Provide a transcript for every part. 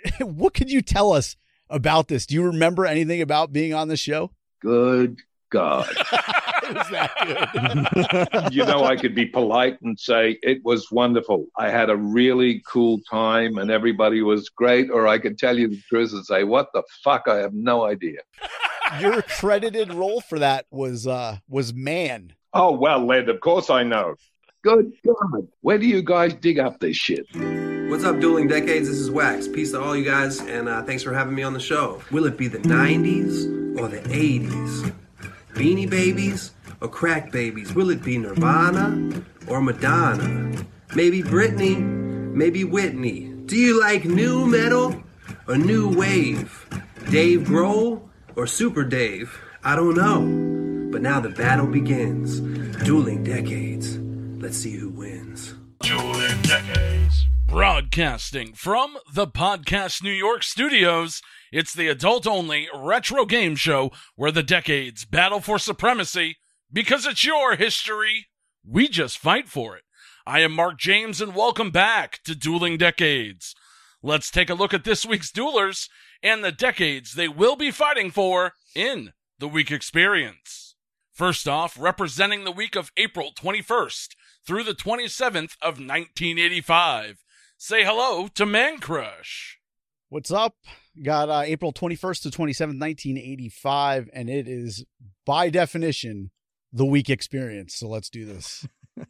what could you tell us about this? Do you remember anything about being on the show? Good God. you know, I could be polite and say it was wonderful. I had a really cool time and everybody was great. Or I could tell you the truth and say, what the fuck? I have no idea. Your credited role for that was uh was man. Oh well, Led, of course I know. Good God. Where do you guys dig up this shit? What's up, Dueling Decades? This is Wax. Peace to all you guys, and uh, thanks for having me on the show. Will it be the 90s or the 80s? Beanie Babies or Crack Babies? Will it be Nirvana or Madonna? Maybe Britney, maybe Whitney. Do you like new metal or new wave? Dave Grohl or Super Dave? I don't know. But now the battle begins. Dueling Decades. Let's see who wins. Dueling Decades. Broadcasting from the Podcast New York studios, it's the adult only retro game show where the decades battle for supremacy because it's your history. We just fight for it. I am Mark James and welcome back to Dueling Decades. Let's take a look at this week's duelers and the decades they will be fighting for in the week experience. First off, representing the week of April 21st through the 27th of 1985 say hello to Man Crush. What's up? Got uh, April 21st to 27th, 1985, and it is by definition the week experience. So let's do this.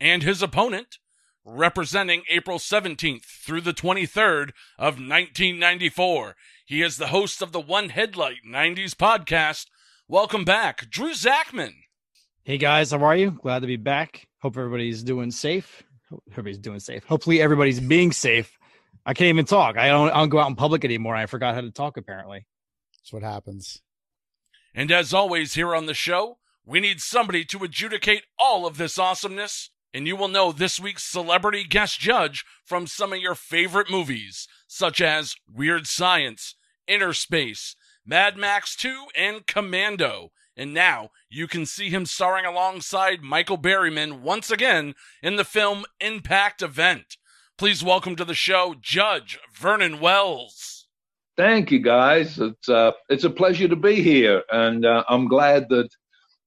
and his opponent, representing April 17th through the 23rd of 1994. He is the host of the One Headlight 90s podcast. Welcome back, Drew Zackin. Hey guys, how are you? Glad to be back. Hope everybody's doing safe everybody's doing safe. Hopefully, everybody's being safe. I can't even talk. I don't. I don't go out in public anymore. I forgot how to talk. Apparently, that's what happens. And as always, here on the show, we need somebody to adjudicate all of this awesomeness. And you will know this week's celebrity guest judge from some of your favorite movies, such as Weird Science, Inner Space, Mad Max 2, and Commando. And now you can see him starring alongside Michael Berryman once again in the film Impact Event. Please welcome to the show Judge Vernon Wells. Thank you, guys. It's uh, it's a pleasure to be here, and uh, I'm glad that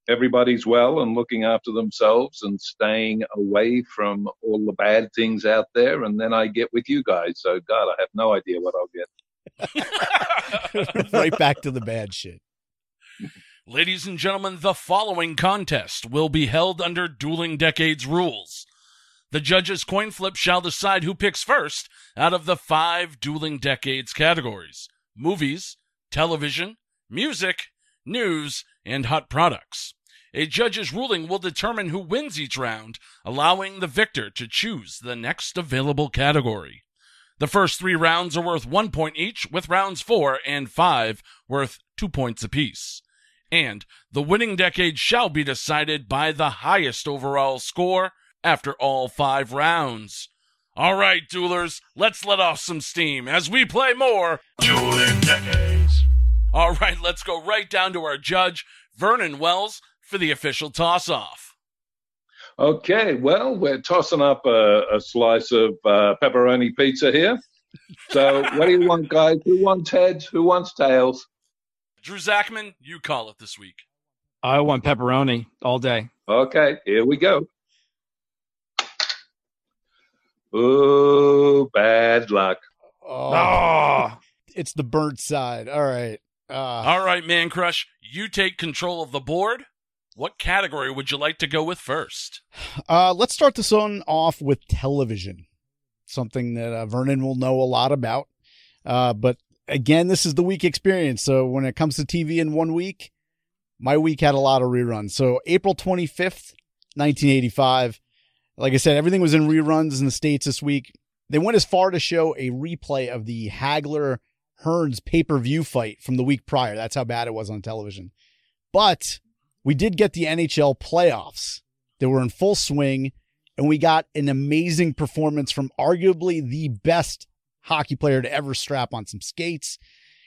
everybody's well and looking after themselves and staying away from all the bad things out there. And then I get with you guys. So, God, I have no idea what I'll get. right back to the bad shit. Ladies and gentlemen, the following contest will be held under Dueling Decades rules. The judges' coin flip shall decide who picks first out of the five Dueling Decades categories movies, television, music, news, and hot products. A judge's ruling will determine who wins each round, allowing the victor to choose the next available category. The first three rounds are worth one point each, with rounds four and five worth two points apiece and the winning decade shall be decided by the highest overall score after all five rounds. All right, duelers, let's let off some steam as we play more Dueling Decades. All right, let's go right down to our judge, Vernon Wells, for the official toss off. Okay, well, we're tossing up a, a slice of uh, pepperoni pizza here. So, what do you want, guys? Who wants heads? Who wants tails? Drew Zackin, you call it this week. I want pepperoni all day. Okay, here we go. Oh, bad luck. Oh, oh. It's the burnt side. All right. Uh, all right, Man Crush, you take control of the board. What category would you like to go with first? Uh, let's start this one off with television, something that uh, Vernon will know a lot about. Uh, but again, this is the week experience. So when it comes to TV in one week, my week had a lot of reruns. So April 25th, 1985. Like I said, everything was in reruns in the States this week. They went as far to show a replay of the Hagler Hearns pay per view fight from the week prior. That's how bad it was on television. But we did get the NHL playoffs. They were in full swing, and we got an amazing performance from arguably the best hockey player to ever strap on some skates.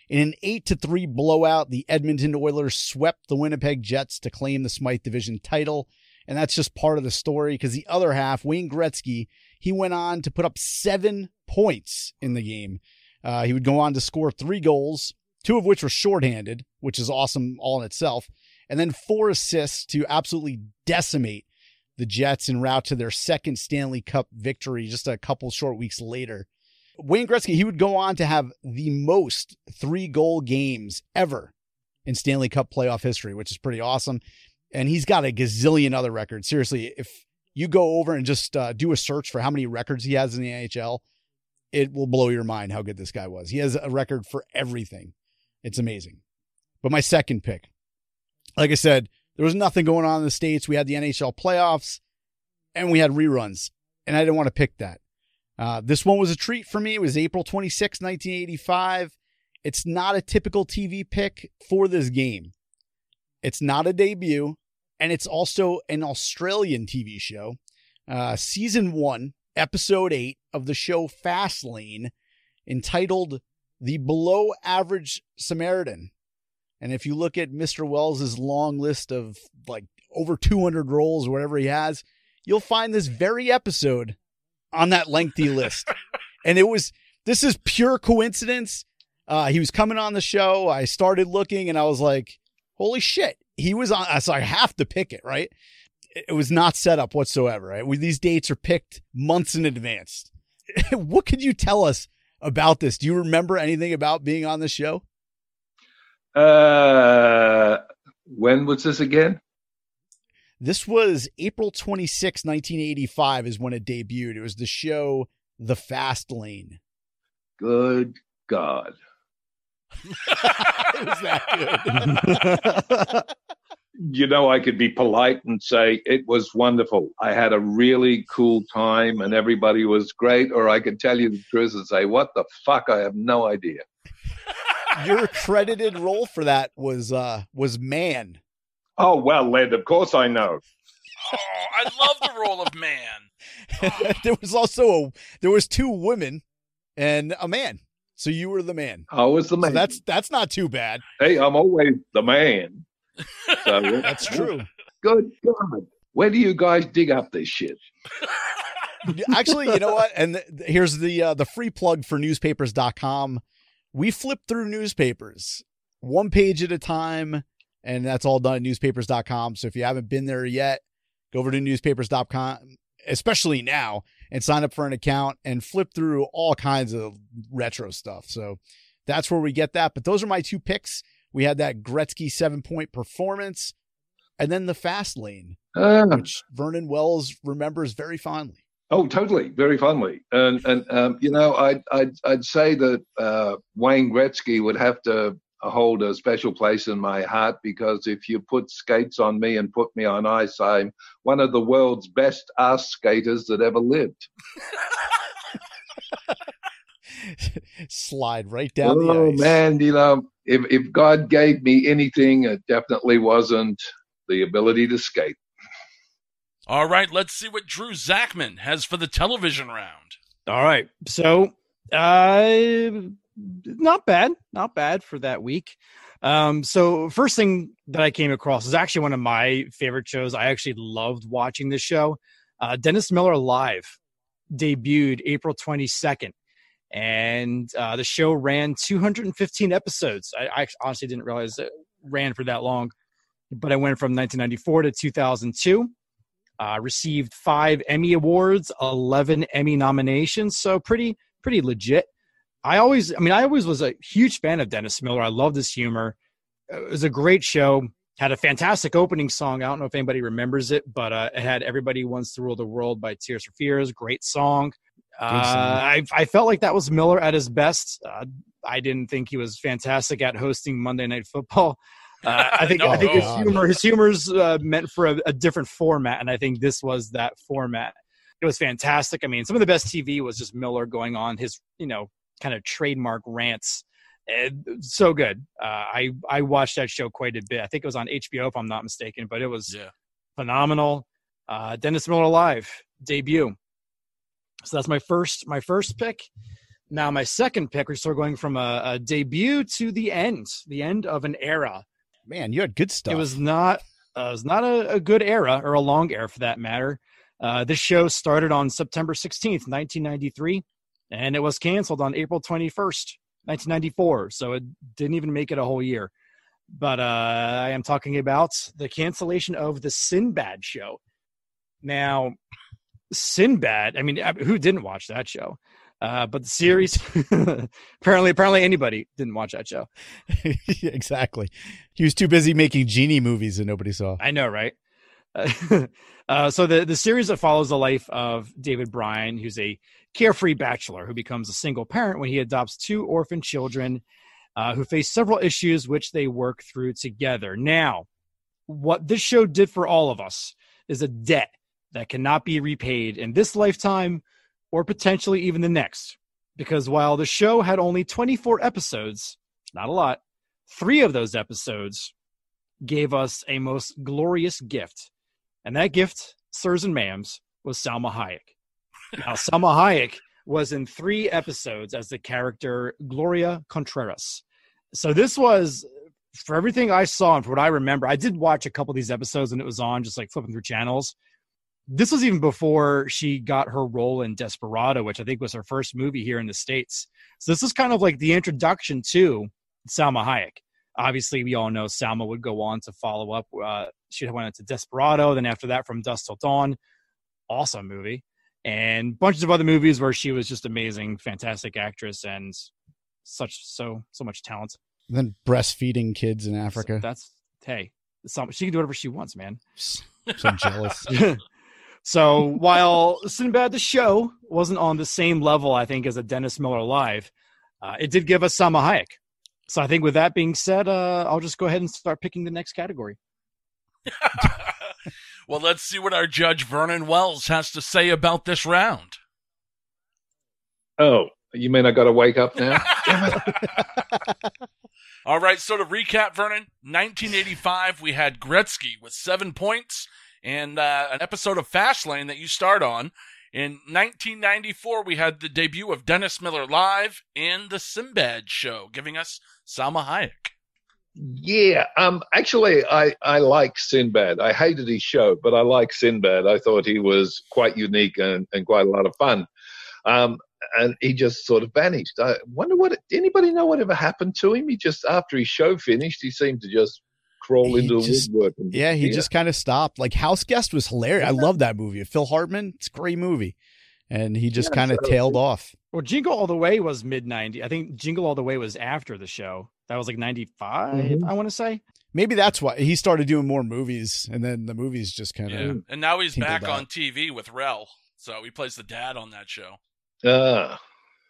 In an 8 to 3 blowout, the Edmonton Oilers swept the Winnipeg Jets to claim the Smythe Division title. And that's just part of the story because the other half, Wayne Gretzky, he went on to put up seven points in the game. Uh, he would go on to score three goals, two of which were shorthanded, which is awesome all in itself, and then four assists to absolutely decimate the Jets en route to their second Stanley Cup victory just a couple short weeks later. Wayne Gretzky, he would go on to have the most three goal games ever in Stanley Cup playoff history, which is pretty awesome. And he's got a gazillion other records. Seriously, if you go over and just uh, do a search for how many records he has in the NHL, it will blow your mind how good this guy was. He has a record for everything. It's amazing. But my second pick, like I said, there was nothing going on in the States. We had the NHL playoffs and we had reruns, and I didn't want to pick that. Uh, this one was a treat for me. It was April 26, 1985. It's not a typical TV pick for this game. It's not a debut, and it's also an Australian TV show. Uh, season one, episode eight of the show Fastlane, entitled The Below Average Samaritan. And if you look at Mr. Wells's long list of like over 200 roles whatever he has, you'll find this very episode on that lengthy list. and it was this is pure coincidence. Uh, he was coming on the show. I started looking and I was like, holy shit. He was on. So I have to pick it, right? It was not set up whatsoever, right? These dates are picked months in advance. what could you tell us about this? Do you remember anything about being on the show? Uh, when was this again? This was April 26, 1985 is when it debuted. It was the show The Fast Lane. Good God. it was that good. you know, I could be polite and say it was wonderful. I had a really cool time and everybody was great. Or I could tell you the truth and say, what the fuck? I have no idea. Your credited role for that was uh was man. Oh well, Led. Of course I know. Oh, I love the role of man. there was also a there was two women and a man. So you were the man. I was the man. So that's that's not too bad. Hey, I'm always the man. So, That's true. Good God. Where do you guys dig up this shit? Actually, you know what? And th- here's the uh, the free plug for newspapers.com. We flip through newspapers one page at a time, and that's all done at newspapers.com. So if you haven't been there yet, go over to newspapers.com, especially now, and sign up for an account and flip through all kinds of retro stuff. So that's where we get that. But those are my two picks. We had that Gretzky seven point performance, and then the fast lane, Ah, which Vernon Wells remembers very fondly. oh, totally, very fondly. And and um, you know, I'd I'd I'd say that uh, Wayne Gretzky would have to hold a special place in my heart because if you put skates on me and put me on ice, I'm one of the world's best ass skaters that ever lived. Slide right down the oh ice. man, you know, if if God gave me anything, it definitely wasn't the ability to skate. All right, let's see what Drew Zackin has for the television round. All right. So, uh, not bad, not bad for that week. Um, so first thing that I came across is actually one of my favorite shows. I actually loved watching this show. Uh, Dennis Miller Live debuted April 22nd, and uh, the show ran 215 episodes. I, I honestly didn't realize it ran for that long, but I went from 1994 to 2002. Uh, received five Emmy awards, 11 Emmy nominations, so pretty pretty legit. I always, I mean, I always was a huge fan of Dennis Miller. I loved his humor. It was a great show. Had a fantastic opening song. I don't know if anybody remembers it, but uh, it had "Everybody Wants to Rule the World" by Tears for Fears. Great song. Uh. I, I felt like that was Miller at his best. Uh, I didn't think he was fantastic at hosting Monday Night Football. Uh, I think No, I think his no. humor his humor's uh, meant for a, a different format, and I think this was that format. It was fantastic. I mean, some of the best TV was just Miller going on his you know kind of trademark rants. So good. Uh, I I watched that show quite a bit. I think it was on HBO if I'm not mistaken, but it was Yeah. phenomenal. Uh, Dennis Miller Live debut. So that's my first my first pick. Now my second pick, we're still going from a, a debut to the end, the end of an era. Man, you had good stuff. It was not uh, it was not a, a good era or a long era for that matter. Uh, this show started on September 16th, 1993. And it was canceled on April 21st, 1994. So it didn't even make it a whole year. But uh, I am talking about the cancellation of the Sinbad show. Now, Sinbad, I mean, uh, who didn't watch that show? Uh, but the series, apparently, apparently anybody didn't watch that show. exactly. He was too busy making genie movies that nobody saw. I know, right? Uh, so the the series that follows the life of David Bryan, who's a carefree bachelor who becomes a single parent when he adopts two orphan children uh, who face several issues which they work through together. Now, what this show did for all of us is a debt that cannot be repaid in this lifetime or potentially even the next. Because while the show had only 24 episodes, not a lot, three of those episodes gave us a most glorious gift. And that gift, sirs and ma'ams, was Salma Hayek. Now, Salma Hayek was in three episodes as the character Gloria Contreras. So this was for everything I saw and for what I remember. I did watch a couple of these episodes when it was on, just like flipping through channels. This was even before she got her role in Desperado, which I think was her first movie here in the States. So this is kind of like the introduction to Salma Hayek. Obviously, we all know Salma would go on to follow up. Uh, she went into Desperado, then after that, From Dusk Till Dawn. Awesome movie and bunches of other movies where she was just amazing, fantastic actress, and such so so much talent. And then breastfeeding kids in Africa. So that's hey, some, she can do whatever she wants, man. So I'm jealous. so while Sinbad the show wasn't on the same level, I think, as a Dennis Miller live, uh, it did give us Salma Hayek. So I think with that being said, uh, I'll just go ahead and start picking the next category. well, let's see what our judge Vernon Wells has to say about this round. Oh, you mean I got to wake up now? All right, so to recap, Vernon, 1985, we had Gretzky with seven points and uh, an episode of Fastlane that you start on. In 1994, we had the debut of Dennis Miller Live and The Sinbad Show, giving us Salma Hayek. Yeah, um, actually, I, I like Sinbad. I hated his show, but I like Sinbad. I thought he was quite unique and, and quite a lot of fun. Um, and he just sort of vanished. I wonder what anybody know whatever happened to him. He just after his show finished, he seemed to just crawl He into just- the woodwork. And yeah, he disappear. just kind of stopped. Like House Guest was hilarious. I love that movie. Phil Hartman, it's a great movie. And he just Yeah, kind of so- tailed off. Well, Jingle All the Way was mid 90. I think Jingle All the Way was after the show. That was like 95, Mhm. I want to say. Maybe that's why he started doing more movies, and then the movies just kind of. Yeah. And now he's back out. on TV with Rel. So he plays the dad on that show. Ah,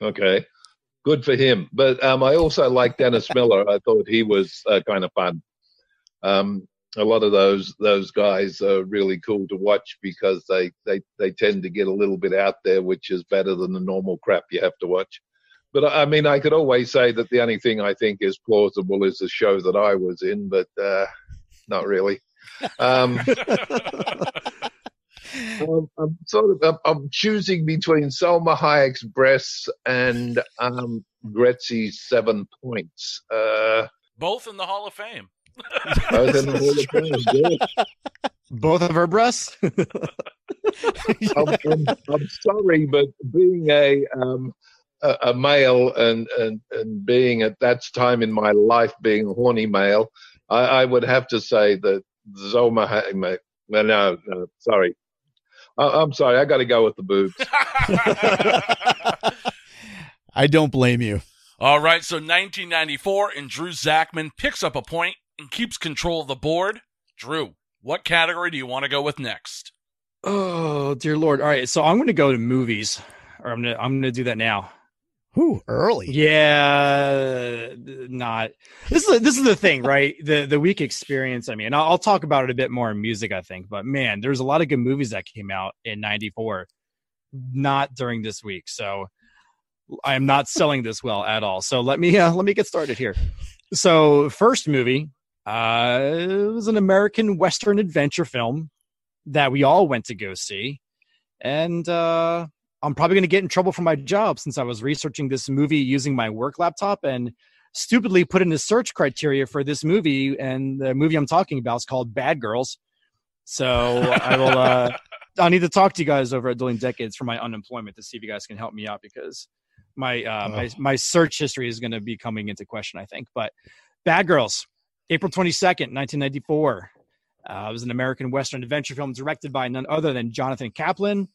okay. Good for him. But um, I also like Dennis Miller. I thought he was uh, kind of fun. Um, a lot of those those guys are really cool to watch because they, they, they tend to get a little bit out there, which is better than the normal crap you have to watch. But I I mean, I could always say that the only thing I think is plausible is the show that I was in, but uh, not really. Um, Um, I'm sort of I'm, I'm choosing between Salma Hayek's breasts and um, Gretzky's seven points. Uh, Both in the Hall of Fame. both in the Hall of Fame, good. Both of her breasts. I'm, I'm, I'm sorry, but being a um, a, a male and, and and being at that time in my life being a horny male, I, I would have to say that Zoma. No, no, no, sorry. I, I'm sorry. I got to go with the boobs. I don't blame you. All right, so 1994, and Drew Zackin picks up a point and keeps control of the board. Drew, what category do you want to go with next? oh, dear Lord. All right. So I'm going to go to movies, or I'm going to, I'm going to do that now. Who early? Yeah, not this is this is the thing, right? The the week experience. I mean, I'll, I'll talk about it a bit more in music, I think. But man, there's a lot of good movies that came out in '94, not during this week. So I am not selling this well at all. So let me uh, let me get started here. So first movie, uh, it was an American Western adventure film that we all went to go see, and uh, I'm probably going to get in trouble for my job since I was researching this movie using my work laptop and stupidly put in the search criteria for this movie. And the movie I'm talking about is called Bad Girls. So I will. Uh, I need to talk to you guys over at Dueling Decades for my unemployment to see if you guys can help me out because My uh, my Oh. my search history is going to be coming into question, I think. But Bad Girls, April twenty second, nineteen ninety four. Uh, it was an American Western adventure film directed by none other than Jonathan Kaplan,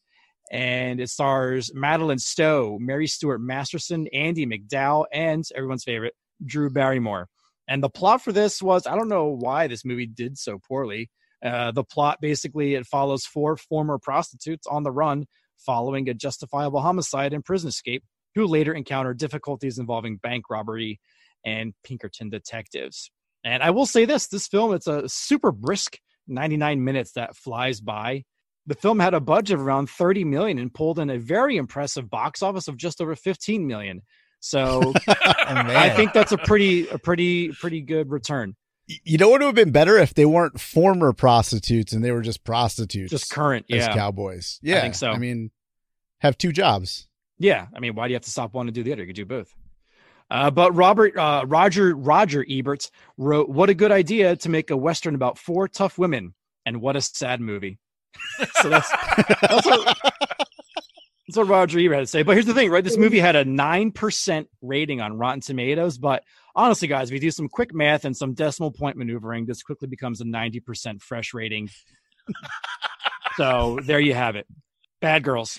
and it stars Madeleine Stowe, Mary Stuart Masterson, Andie MacDowell, and everyone's favorite Drew Barrymore. And the plot for this was I don't know why this movie did so poorly. Uh, the plot basically it follows four former prostitutes on the run following a justifiable homicide and prison escape, who later encounter difficulties involving bank robbery and Pinkerton detectives. And I will say this: this film it's a super brisk 99 minutes that flies by. The film had a budget of around 30 million and pulled in a very impressive box office of just over 15 million. So Oh, I think that's a pretty a pretty pretty good return. You know what would have been better if they weren't former prostitutes and they were just prostitutes, Just current, as yeah. cowboys. Yeah, I think so. I mean, have two jobs. Yeah, I mean, why do you have to stop one and do the other? You could do both. Uh, but Robert uh, Roger Roger Ebert wrote, "What a good idea to make a western about four tough women, and what a sad movie." So that's that's what, that's what Roger Ebert had to say. But here's the thing, right? This movie had a nine percent rating on Rotten Tomatoes, but honestly, guys, if you do some quick math and some decimal point maneuvering, this quickly becomes a ninety percent fresh rating. so there you have it. Bad Girls.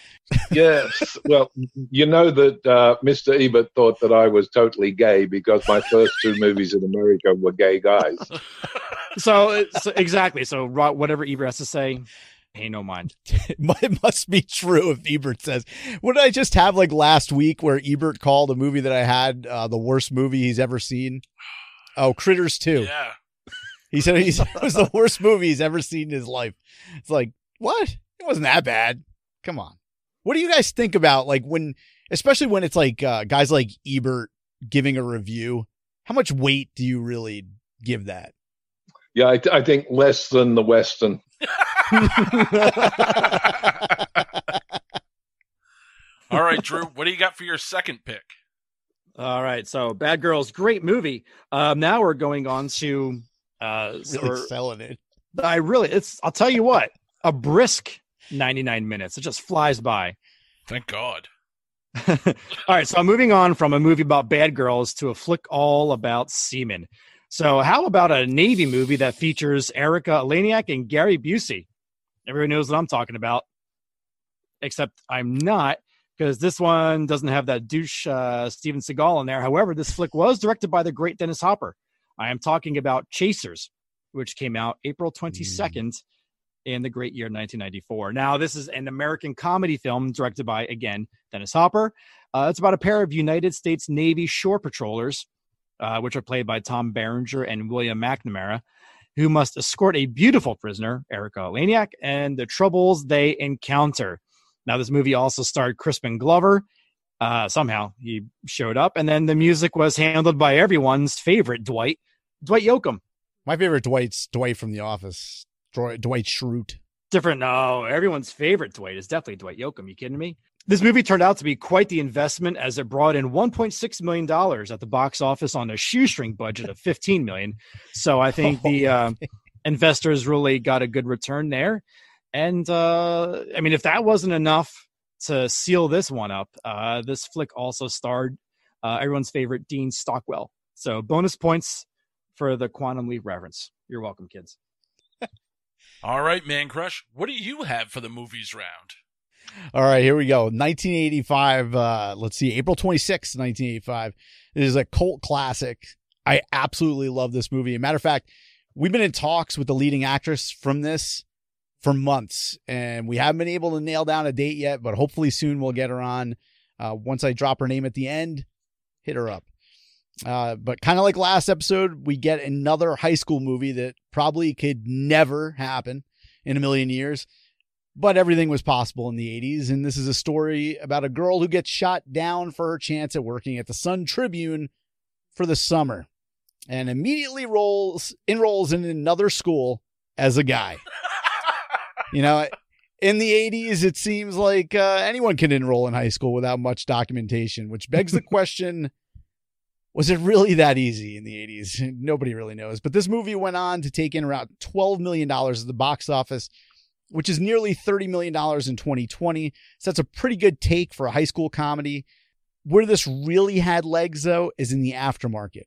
yes. Well, you know that uh, Mr. Ebert thought that I was totally gay because my first two movies in America were gay guys. so, so exactly. So whatever Ebert has to say, pay no mind. it must be true if Ebert says. What did I just have like last week where Ebert called a movie that I had uh, the worst movie he's ever seen? Oh, Critters 2. Yeah. He said he's, it was the worst movie he's ever seen in his life. It's like, what? It wasn't that bad. Come on. What do you guys think about like when, especially when it's like uh, guys like Ebert giving a review? How much weight do you really give that? Yeah, I, I think less than the Western. All right, Drew, what do you got for your second pick? All right. So Bad Girls, great movie. Um, now we're going on to uh, Really or- selling it. I really, it's, I'll tell you what, a brisk 99 minutes. It just flies by. Thank God. all right, so I'm moving on from a movie about bad girls to a flick all about seamen. So, how about a Navy movie that features Erika Eleniak and Gary Busey? Everyone knows what I'm talking about, except I'm not because this one doesn't have that douche uh, Steven Seagal in there. However, this flick was directed by the great Dennis Hopper. I am talking about Chasers, which came out April 22nd in the great year 1994. Now, this is an American comedy film directed by, again, Dennis Hopper. Uh, it's about a pair of United States Navy shore patrollers, uh, which are played by Tom Berenger and William McNamara, who must escort a beautiful prisoner, Erika Eleniak, and the troubles they encounter. Now, this movie also starred Crispin Glover. Uh, somehow he showed up, and then the music was handled by everyone's favorite Dwight, Dwight Yoakam. My favorite Dwight's Dwight from The Office. Dwight, Dwight Schrute. different. No, everyone's favorite Dwight is definitely Dwight Yoakam. You kidding me? This movie turned out to be quite the investment as it brought in 1.6 million dollars at the box office on a shoestring budget of 15 million. So I think the uh, investors really got a good return there. And uh, I mean, if that wasn't enough to seal this one up, uh, this flick also starred uh, everyone's favorite Dean Stockwell. So bonus points for the Quantum Leap reference. You're welcome, kids. All right, Man Crush, what do you have for the movies round? All right, here we go. 1985. Uh, let's see, April 26th, 1985. It is a cult classic. I absolutely love this movie. matter of fact, we've been in talks with the leading actress from this for months, and we haven't been able to nail down a date yet, but hopefully soon we'll get her on. Uh, once I drop her name at the end, hit her up. Uh, but kind of like last episode, we get another high school movie that probably could never happen in a million years but everything was possible in the 80s. And this is a story about a girl who gets shot down for her chance at working at the Sun Tribune for the summer and immediately rolls enrolls in another school as a guy. you know, in the 80s, it seems like uh, anyone can enroll in high school without much documentation, which begs the question was it really that easy in the 80s? Nobody really knows. But this movie went on to take in around $12 million at the box office which is nearly $30 million in 2020. So that's a pretty good take for a high school comedy. Where this really had legs, though, is in the aftermarket.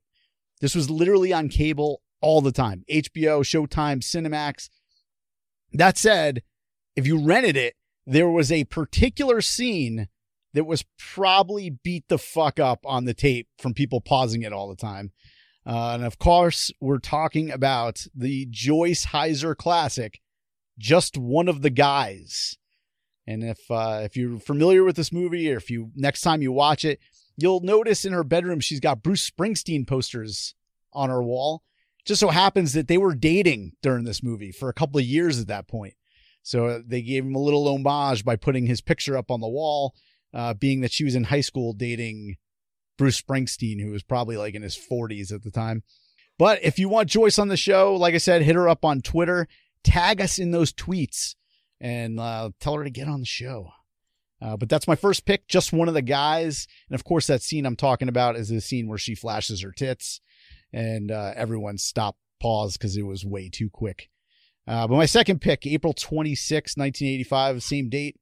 This was literally on cable all the time HBO, Showtime, Cinemax. That said, if you rented it, there was a particular scene that was probably beat the fuck up on the tape from people pausing it all the time. Uh, and of course, we're talking about the Joyce Heiser classic, Just One of the Guys. And if uh, if you're familiar with this movie, or if you next time you watch it, you'll notice in her bedroom she's got Bruce Springsteen posters on her wall. Just so happens that they were dating during this movie for a couple of years at that point. So they gave him a little homage by putting his picture up on the wall, uh, being that she was in high school dating Bruce Springsteen, who was probably like in his 40s at the time. But if you want Joyce on the show, like I said, hit her up on Twitter, tag us in those tweets, and uh, tell her to get on the show. Uh, but that's my first pick, just one of the guys. And of course, that scene I'm talking about is the scene where she flashes her tits, and uh, everyone stopped, pause because it was way too quick. Uh, but my second pick, April 26, 1985, same date.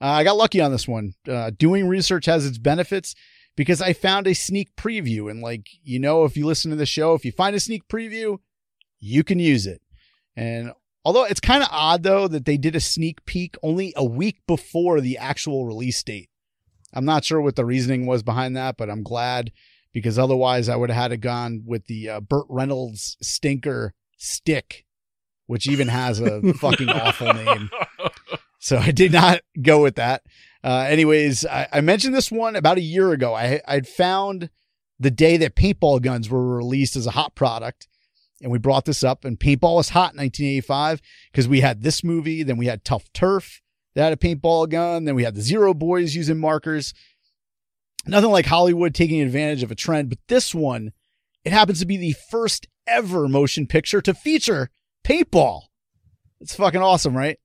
Uh, I got lucky on this one. Uh, doing research has its benefits because I found a sneak preview. And, like, you know, if you listen to the show, if you find a sneak preview, you can use it. And although it's kind of odd, though, that they did a sneak peek only a week before the actual release date. I'm not sure what the reasoning was behind that, but I'm glad because otherwise I would have had to gone with the uh, Burt Reynolds stinker stick which even has a fucking awful name. So I did not go with that. Uh, anyways, I, I, mentioned this one about a year ago. I I'd found the day that paintball guns were released as a hot product, and we brought this up. And paintball was hot in 1985 because we had this movie, then we had Tough Turf that had a paintball gun, then we had the Zero Boys using markers. Nothing like Hollywood taking advantage of a trend, but this one, it happens to be the first ever motion picture to feature paintball. It's fucking awesome, right?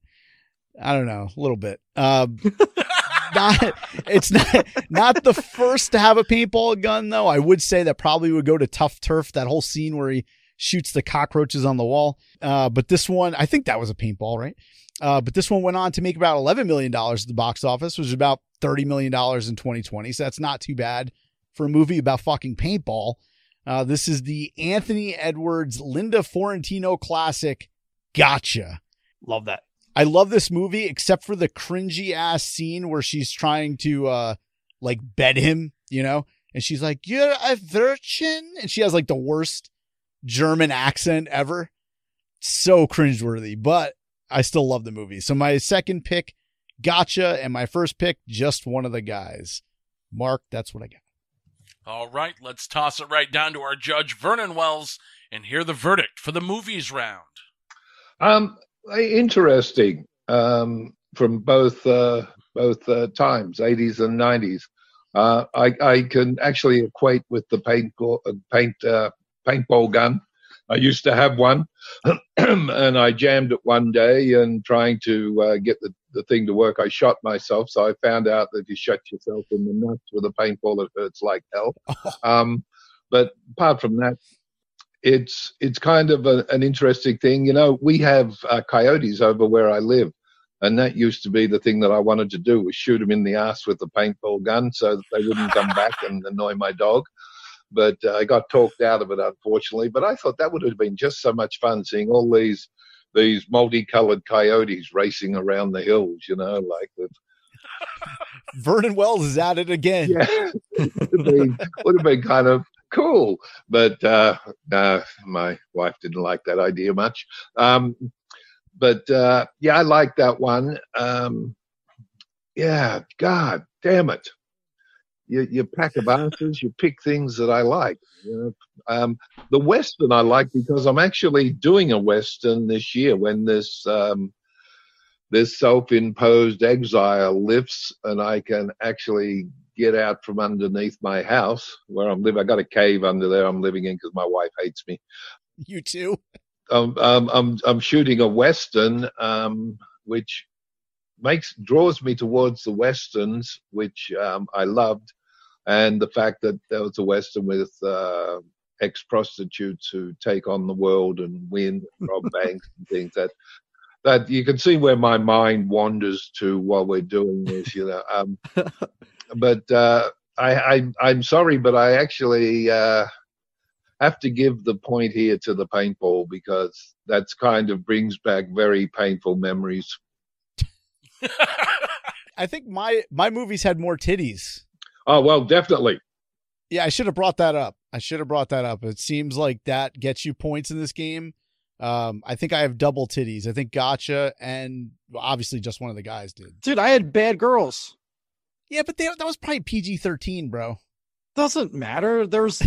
I don't know, a little bit. Um, not it's not not the first to have a paintball gun though. I would say that probably would go to Tough Turf. That whole scene where he shoots the cockroaches on the wall. Uh, but this one, I think that was a paintball, right? Uh, but this one went on to make about eleven million dollars at the box office, which is about thirty million dollars in 2020. So that's not too bad for a movie about fucking paintball. Uh, this is the Anthony Edwards Linda Fiorentino classic, Gotcha. Love that. I love this movie, except for the cringy ass scene where she's trying to uh like bed him, you know, and she's like, "You're a virgin," and she has like the worst German accent ever. So cringeworthy, but I still love the movie. So my second pick, Gotcha, and my first pick, just one of the guys. Mark, that's what I got. All right, let's toss it right down to our judge, Vernon Wells, and hear the verdict for the movies round. Um, interesting um, from both uh, both uh, times, 80s and 90s. Uh, I, I can actually equate with the paint paint uh, paintball gun I used to have one, and I jammed it one day and trying to uh, get the, the thing to work. I shot myself, so I found out that if you shot yourself in the nuts with a paintball, it hurts like hell. um, but apart from that, it's it's kind of a, an interesting thing. You know, we have uh, coyotes over where I live, and that used to be the thing that I wanted to do was shoot them in the ass with the paintball gun so that they wouldn't come back and annoy my dog but uh, I got talked out of it, unfortunately. But I thought that would have been just so much fun seeing all these these multicolored coyotes racing around the hills, you know, like the. Vernon Wells is at it again. Yeah, would, have been, would have been kind of cool, but uh, uh, my wife didn't like that idea much. Um, but uh, yeah, I like that one. Um, yeah, God damn it you, you pack of answers, you pick things that I like. You know? um, the Western I like because I'm actually doing a Western this year when this um, this self-imposed exile lifts and I can actually get out from underneath my house where I'm living. I got a cave under there I'm living in because my wife hates me. You too. Um, um, I'm I'm shooting a Western, um, which makes draws me towards the westerns, which um, I loved, and the fact that there was a western with uh, ex prostitutes who take on the world and win, rob banks and things that that you can see where my mind wanders to while we're doing this, you know. Um, but uh, I, I I'm sorry, but I actually uh, have to give the point here to the paintball because that's kind of brings back very painful memories. I think my my movies had more titties. Oh well, definitely. Yeah, I should have brought that up. I should have brought that up. It seems like that gets you points in this game. Um, I think I have double titties. I think Gotcha and obviously just one of the guys did. Dude, I had bad girls. Yeah, but they, that was probably PG thirteen, bro. Doesn't matter. There's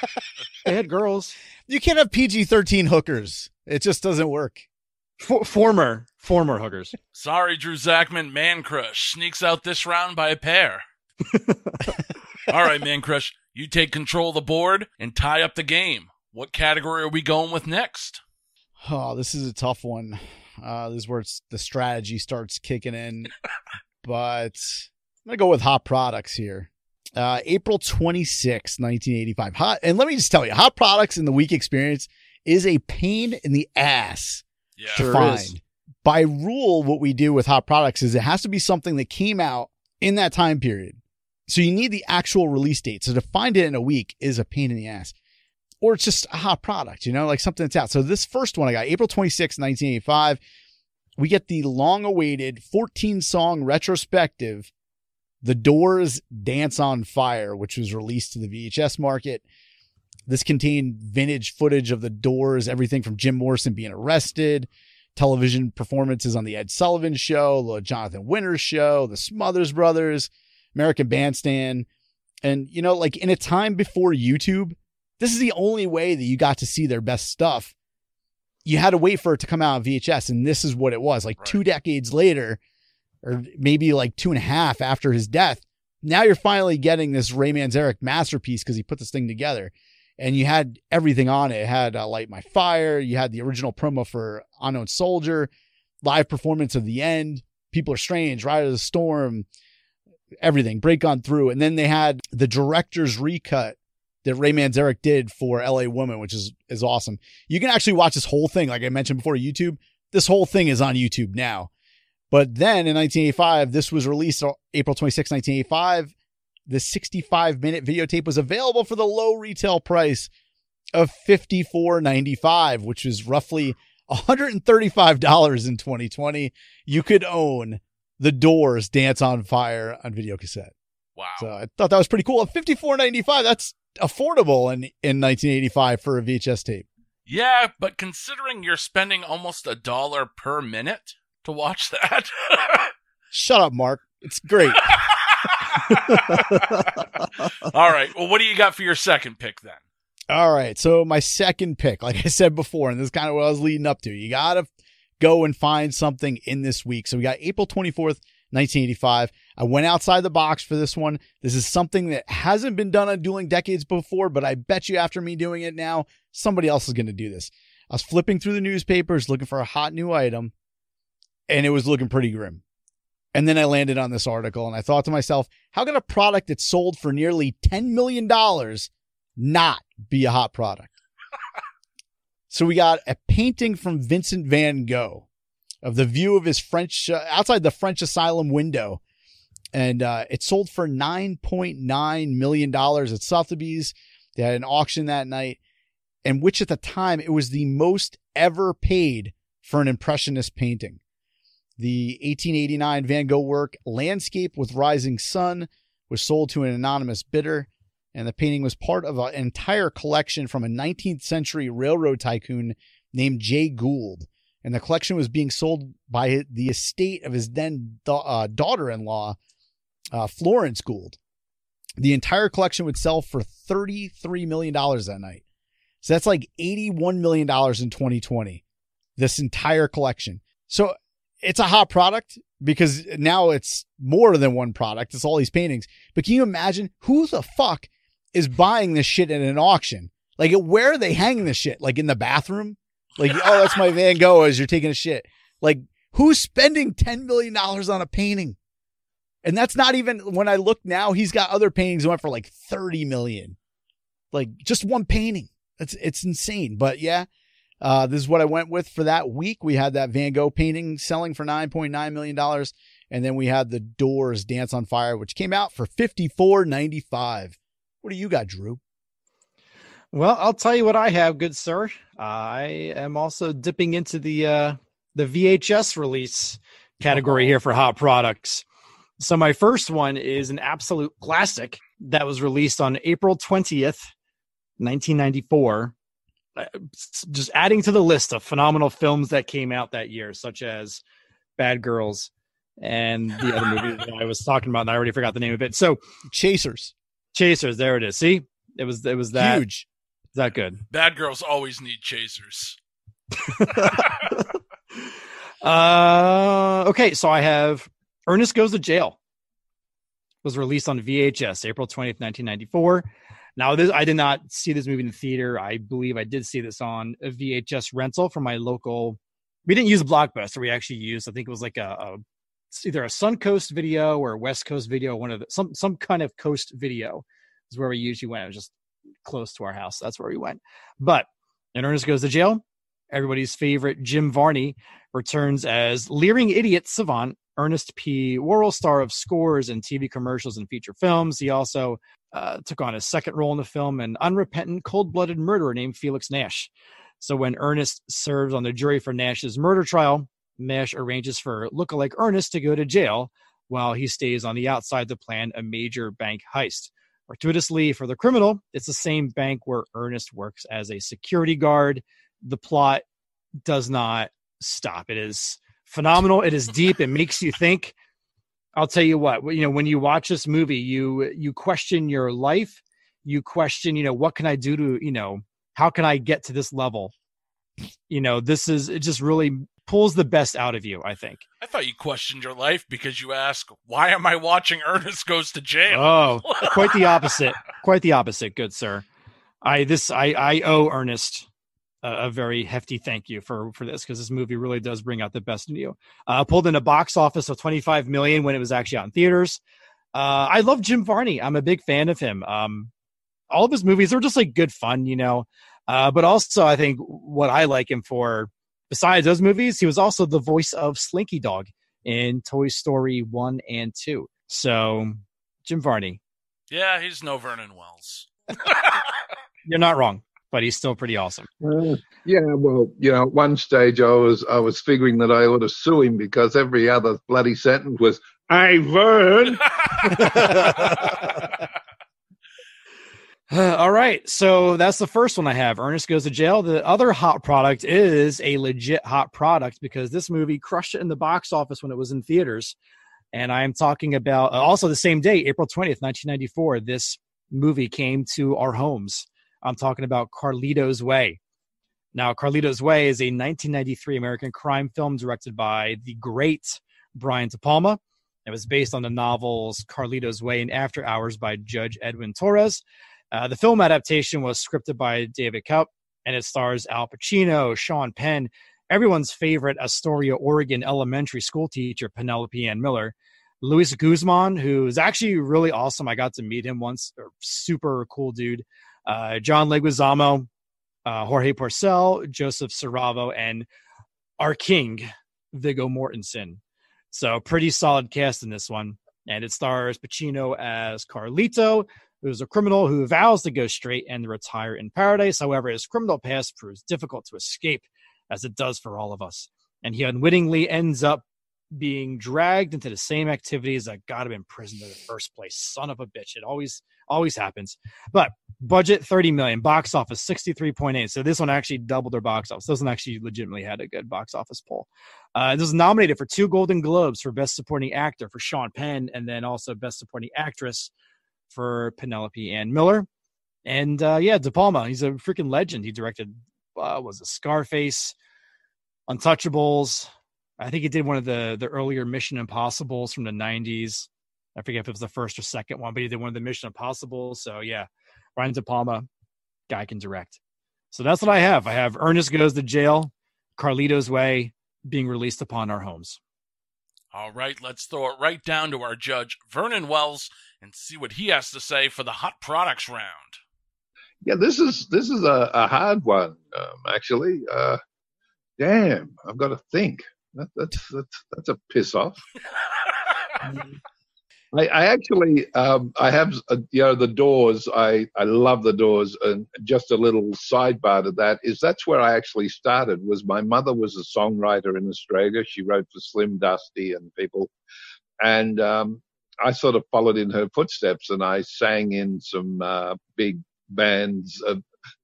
bad girls. You can't have PG thirteen hookers. It just doesn't work. For, former, former hookers. Sorry, Drew Zackin. Man Crush sneaks out this round by a pair. All right, Man Crush, you take control of the board and tie up the game. What category are we going with next? Oh, this is a tough one. Uh, this is where it's, the strategy starts kicking in. but I'm gonna go with hot products here. Uh, April 26, 1985. Hot, and let me just tell you, hot products in the week experience is a pain in the ass Yeah. to Sure find. is. By rule, what we do with hot products is it has to be something that came out in that time period. So you need the actual release date. So to find it in a week is a pain in the ass. Or it's just a hot product, you know, like something that's out. So this first one I got, April 26, 1985, we get the long awaited 14 song retrospective, The Doors Dance on Fire, which was released to the VHS market. This contained vintage footage of the Doors, everything from Jim Morrison being arrested, television performances on the Ed Sullivan Show, the Jonathan Winters Show, the Smothers Brothers, American Bandstand, and you know, like in a time before YouTube, this is the only way that you got to see their best stuff. You had to wait for it to come out on VHS, and this is what it was. Like Right. two decades later, or maybe like two and a half after his death, now you're finally getting this Ray Manzarek masterpiece because he put this thing together. And you had everything on it. It had uh, Light My Fire. You had the original promo for Unknown Soldier, live performance of the end. People are strange. Ride of the Storm, everything. Break on through, and then they had the director's recut that Ray Manzarek did for L.A. Woman, which is is awesome. You can actually watch this whole thing, like I mentioned before, YouTube. This whole thing is on YouTube now. But then in 1985, this was released April 26, 1985. The 65 minute videotape was available for the low retail price of $54.95, which is roughly $135 in 2020. You could own The Doors Dance on Fire on video cassette. Wow. So I thought that was pretty cool. At $54.95, that's affordable in, in 1985 for a VHS tape. yeah, but considering you're spending almost a dollar per minute to watch that. Shut up, Mark. It's great. All right. Well, what do you got for your second pick then? All right. So my second pick, like I said before, and this is kind of what I was leading up to. You gotta go and find something in this week. So we got April 24th, 1985. I went outside the box for this one. This is something that hasn't been done on Dueling Decades before, but I bet you after me doing it now, somebody else is gonna do this. I was flipping through the newspapers looking for a hot new item, and it was looking pretty grim. And then I landed on this article and I thought to myself, how can a product that's sold for nearly $10 million not be a hot product? So we got a painting from Vincent van Gogh of the view of his French, uh, outside the French asylum window. And uh, it sold for $9.9 million at Sotheby's. They had an auction that night, and which at the time it was the most ever paid for an impressionist painting. The 1889 Van Gogh work, Landscape with Rising Sun, was sold to an anonymous bidder, and the painting was part of an entire collection from a 19th century railroad tycoon named Jay Gould. And the collection was being sold by the estate of his then da- uh, daughter in law, uh, Florence Gould. The entire collection would sell for $33 million that night. So that's like $81 million in 2020. This entire collection. So it's a hot product because now it's more than one product. It's all these paintings. But can you imagine who the fuck is buying this shit at an auction? Like, where are they hanging this shit? Like in the bathroom? Like, oh, that's my Van Gogh as you're taking a shit. Like, who's spending $10 million on a painting? And that's not even when I look now, he's got other paintings that went for like 30 million. Like just one painting. It's it's insane. But yeah, uh, this is what I went with for that week. We had that Van Gogh painting selling for $9.9 million. And then we had The Doors Dance on Fire, which came out for fifty four ninety five. What do you got, Drew? Well, I'll tell you what I have, good sir. I am also dipping into the uh, the VHS release category here for hot products. So my first one is an absolute classic that was released on April 20th, 1994. Uh, Just adding to the list of phenomenal films that came out that year, such as Bad Girls and the other movie that I was talking about, and I already forgot the name of it. So Chasers. Chasers, there it is. See, it was it was that Huge. Is that good. Bad girls always need chasers. uh, okay, so I have Ernest Goes to Jail. Was released on VHS April 20th, 1994. Now, this I did not see this movie in the theater. I believe I did see this on a VHS rental from my local. We didn't use Blockbuster. We actually used, I think it was like a, a it's either a Suncoast video or a West Coast video. One of the some some kind of coast video is where we usually went. It was just close to our house. That's where we went. But and Ernest goes to jail. Everybody's favorite Jim Varney returns as leering idiot savant Ernest P. Worrell, star of scores and TV commercials and feature films. He also uh, took on a second role in the film, an unrepentant, cold blooded murderer named Felix Nash. So when Ernest serves on the jury for Nash's murder trial, Nash arranges for lookalike Ernest to go to jail while he stays on the outside to plan a major bank heist. Fortuitously for the criminal, it's the same bank where Ernest works as a security guard. The plot does not stop. It is phenomenal. It is deep. It makes you think. I'll tell you what, you know, when you watch this movie, you you question your life. You question, you know, what can I do to, you know, how can I get to this level? You know, this is it just really pulls the best out of you, I think. I thought you questioned your life because you ask, "Why am I watching Ernest Goes to Jail?" Oh, quite the opposite. Quite the opposite, good sir. I this I I owe Ernest a, a very hefty thank you for for this because this movie really does bring out the best in you. Uh, pulled in a box office of 25 million when it was actually out in theaters. Uh, I love Jim Varney. I'm a big fan of him. Um, all of his movies are just like good fun, you know. Uh, but also, I think what I like him for, besides those movies, he was also the voice of Slinky Dog in Toy Story 1 and 2. So, Jim Varney, Yeah, he's no Vernon Wells. you're not wrong, but he's still pretty awesome. Uh, yeah, well, you know, at one stage I was I was figuring that I ought to sue him because every other bloody sentence was "Hey, Vern." All right. So that's the first one I have. Ernest Goes to Jail. The other hot product is a legit hot product because this movie crushed it in the box office when it was in theaters. And I am talking about uh, also the same day, April 20th, 1994, this movie came to our homes. I'm talking about Carlito's Way. Now, Carlito's Way is a 1993 American crime film directed by the great Brian De Palma. It was based on the novels Carlito's Way and After Hours by Judge Edwin Torres. Uh, the film adaptation was scripted by David Kaup, and it stars Al Pacino, Sean Penn, everyone's favorite Astoria, Oregon elementary school teacher, Penelope Ann Miller, Luis Guzman, who is actually really awesome. I got to meet him once, super cool dude. Uh, John Leguizamo, uh, Jorge Porcel, Joseph Siravo, and our king, Viggo Mortensen. So pretty solid cast in this one. And it stars Pacino as Carlito, who's a criminal who vows to go straight and retire in paradise. However, his criminal past proves difficult to escape, as it does for all of us. And he unwittingly ends up being dragged into the same activities that got him in prison in the first place. Son of a bitch. It always always happens. But budget 30 million, box office 63.8. So this one actually doubled their box office. This one actually legitimately had a good box office poll. Uh, this was nominated for two Golden Globes for Best Supporting Actor for Sean Penn, and then also Best Supporting Actress for Penelope Ann Miller. And uh, yeah, De Palma, he's a freaking legend. He directed uh, was a Scarface, Untouchables. I think he did one of the the earlier Mission Impossibles from the '90s. I forget if it was the first or second one, but he did one of the Mission Impossibles. So yeah, Brian De Palma, guy can direct. So that's what I have. I have Ernest Goes to Jail, Carlito's Way being released upon our homes. All right, let's throw it right down to our judge, Vernon Wells, and see what he has to say for the hot products round. Yeah, this is this is a, a hard one, um, actually. Uh, damn, I've got to think. That, that's that's that's a piss off. I, I actually, um, I have, uh, you know, the Doors. I, I love the Doors, and just a little sidebar to that is that's where I actually started. Was my mother was a songwriter in Australia. She wrote for Slim Dusty and people, and um, I sort of followed in her footsteps, and I sang in some uh, big bands. Uh,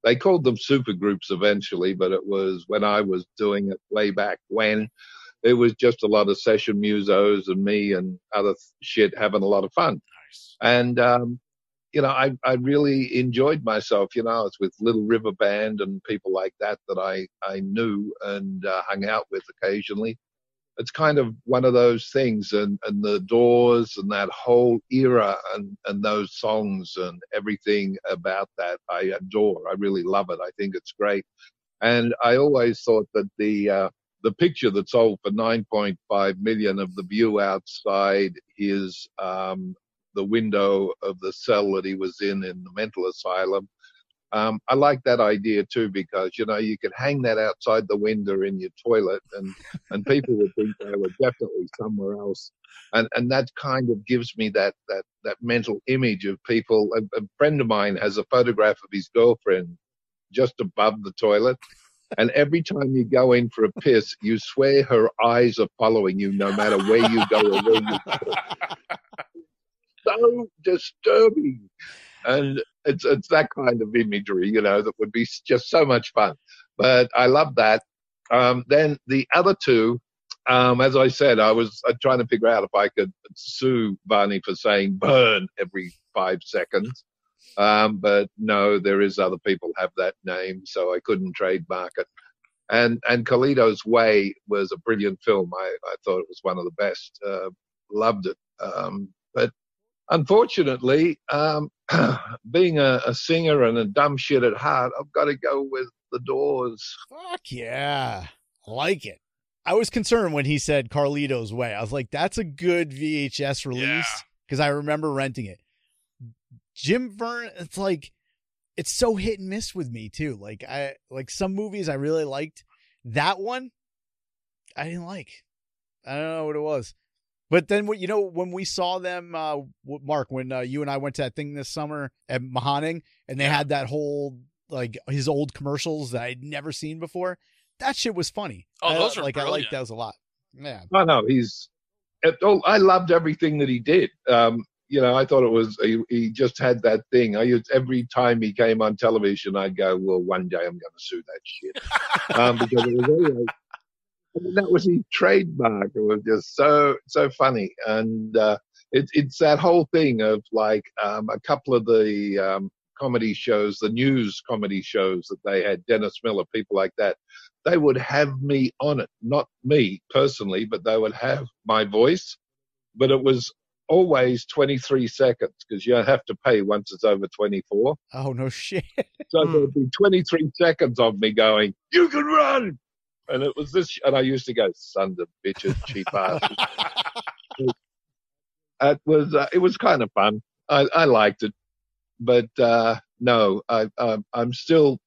they called them super groups eventually, but it was when I was doing it way back when it was just a lot of session musos and me and other shit having a lot of fun. Nice. And, um, you know, I, I really enjoyed myself. You know, I was with Little River Band and people like that that I, I knew and uh, hung out with occasionally. It's kind of one of those things, and, and the Doors and that whole era and, and those songs and everything about that I adore. I really love it. I think it's great. And I always thought that the, uh, the picture that sold for 9.5 million of the view outside his um, the window of the cell that he was in in the mental asylum. Um, I like that idea too because you know you could hang that outside the window in your toilet and and people would think they were definitely somewhere else, and and that kind of gives me that that that mental image of people. A, a friend of mine has a photograph of his girlfriend just above the toilet, and every time you go in for a piss, you swear her eyes are following you no matter where you go or where you go. So disturbing. And it's it's that kind of imagery, you know, that would be just so much fun. But I love that. Um, then the other two, um, as I said, I was uh, trying to figure out if I could sue Varney for saying burn every five seconds. Um, but no, there is other people have that name, so I couldn't trademark it. And and Carlito's Way was a brilliant film. I, I thought it was one of the best. Uh, loved it. Um, but unfortunately, um, being a, a singer and a dumb shit at heart, I've got to go with the Doors. Fuck yeah. Like it. I was concerned when he said Carlito's Way. I was like, that's a good VHS release because I remember renting it. Jim Varney, it's like, it's so hit and miss with me too. Like I like some movies I really liked. That one, I didn't like. I don't know what it was. But then what you know when we saw them, uh, Mark, when uh, you and I went to that thing this summer at Mahaning, and they Yeah. had that whole like his old commercials that I'd never seen before. That shit was funny. Oh, I- those are like I brilliant. liked those a lot. Yeah, No, no, he's. Oh, I loved everything that he did. Um, you know, I thought it was he, he just had that thing. I used every time he came on television, I'd go, "Well, one day I'm going to sue that shit," um, because it was always. I mean, that was his trademark. It was just so so funny, and uh, it, it's that whole thing of like um, a couple of the um, comedy shows, the news comedy shows that they had, Dennis Miller, people like that. They would have me on it, not me personally, but they would have my voice, but it was always 23 seconds because you have to pay once it's over 24. Oh no shit. So Hmm. there'd be 23 seconds of me going, "You can run," and it was this, and I used to go, "Son of bitches, cheap asses." it was uh, it was kind of fun. I, I liked it, but uh, no, I, I I'm still,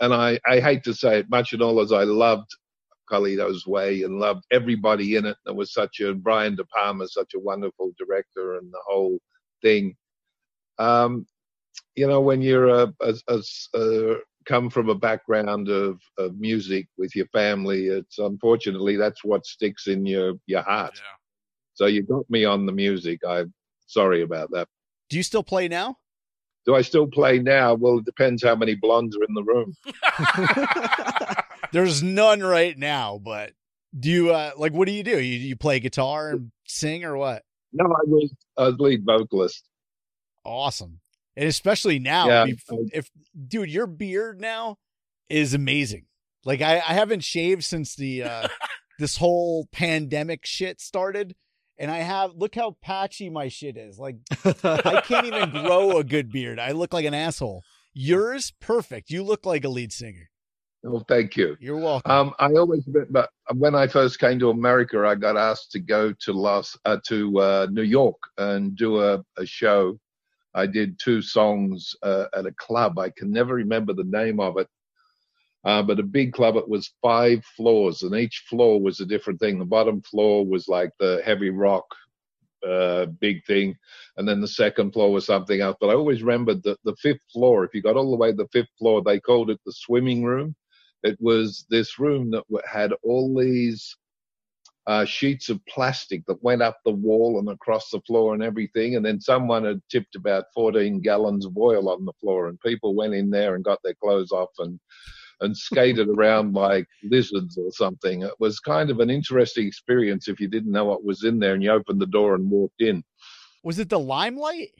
and I I hate to say it, much and all as I loved Carlito's Way and loved everybody in it. There was such a Brian De Palma, such a wonderful director, and the whole thing. Um, you know, when you're a, a, a, a come from a background of, of music with your family, it's unfortunately that's what sticks in your your heart. Yeah. So you got me on the music. I'm sorry about that. Do you still play now? Do I still play now? Well, it depends how many blondes are in the room. There's none right now, but do you uh like what do you do? You you play guitar and sing or what? No, I was I was lead vocalist. Awesome. And especially now, Yeah, if, if dude, your beard now is amazing. Like I, I haven't shaved since the uh this whole pandemic shit started. And I have look how patchy my shit is. Like I can't even grow a good beard. I look like an asshole. Yours perfect. You look like a lead singer. Oh, thank you. You're welcome. Um, I always, but when I first came to America, I got asked to go to Los uh, to uh, New York and do a, a show. I did two songs uh, at a club. I can never remember the name of it, uh, but a big club. It was five floors, and each floor was a different thing. The bottom floor was like the heavy rock uh, big thing, and then the second floor was something else. But I always remembered that the fifth floor, if you got all the way to the fifth floor, they called it the swimming room. It was this room that had all these uh, sheets of plastic that went up the wall and across the floor and everything. And then someone had tipped about 14 gallons of oil on the floor, and people went in there and got their clothes off and and skated around like lizards or something. It was kind of an interesting experience if you didn't know what was in there and you opened the door and walked in. Was it the limelight?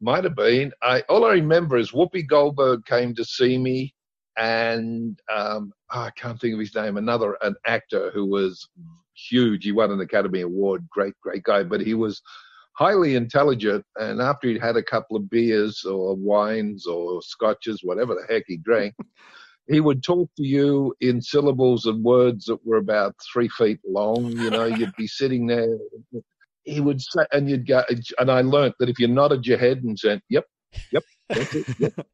Might have been. I all I remember is Whoopi Goldberg came to see me, and um, oh, I can't think of his name. Another an actor who was huge. He won an Academy Award. Great, great guy. But he was highly intelligent. And after he'd had a couple of beers or wines or scotches, whatever the heck he drank, he would talk to you in syllables and words that were about three feet long. You know, you'd be sitting there. He would say, and you'd go, and I learnt that if you nodded your head and said, "Yep, yep," that's it, yep.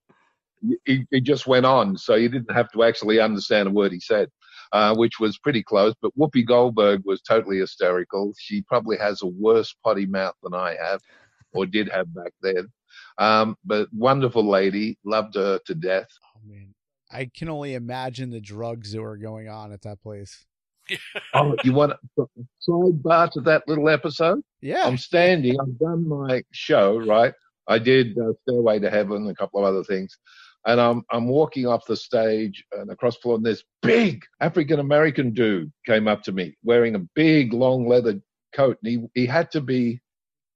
He, he, just went on, so you didn't have to actually understand a word he said, uh, which was pretty close. But Whoopi Goldberg was totally hysterical. She probably has a worse potty mouth than I have, or did have back then. Um, but wonderful lady, loved her to death. Oh man, I can only imagine the drugs that were going on at that place. oh, you want a sidebar to that little episode? Yeah. I'm standing. I've done my show, right? I did uh, Stairway to Heaven, a couple of other things. And I'm I'm walking off the stage and across the floor, and this big African American dude came up to me wearing a big long leather coat. And he, he had to be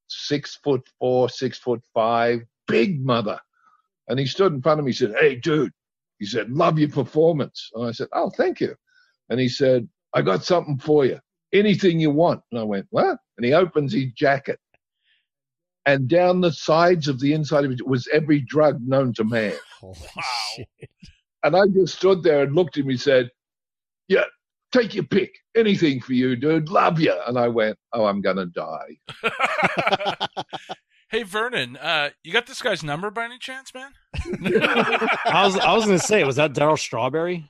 six foot four, six foot five, big mother. And he stood in front of me and said, Hey, dude, he said, Love your performance. And I said, Oh, thank you. And he said, I got something for you. Anything you want. And I went, What? And he opens his jacket. And down the sides of the inside of it was every drug known to man. Holy Wow. shit. And I just stood there and looked at him and said, Yeah, take your pick. Anything for you, dude. Love you. And I went, Oh, I'm going to die. hey Vernon, uh, you got this guy's number by any chance, man? I was I was gonna say, was that Darryl Strawberry?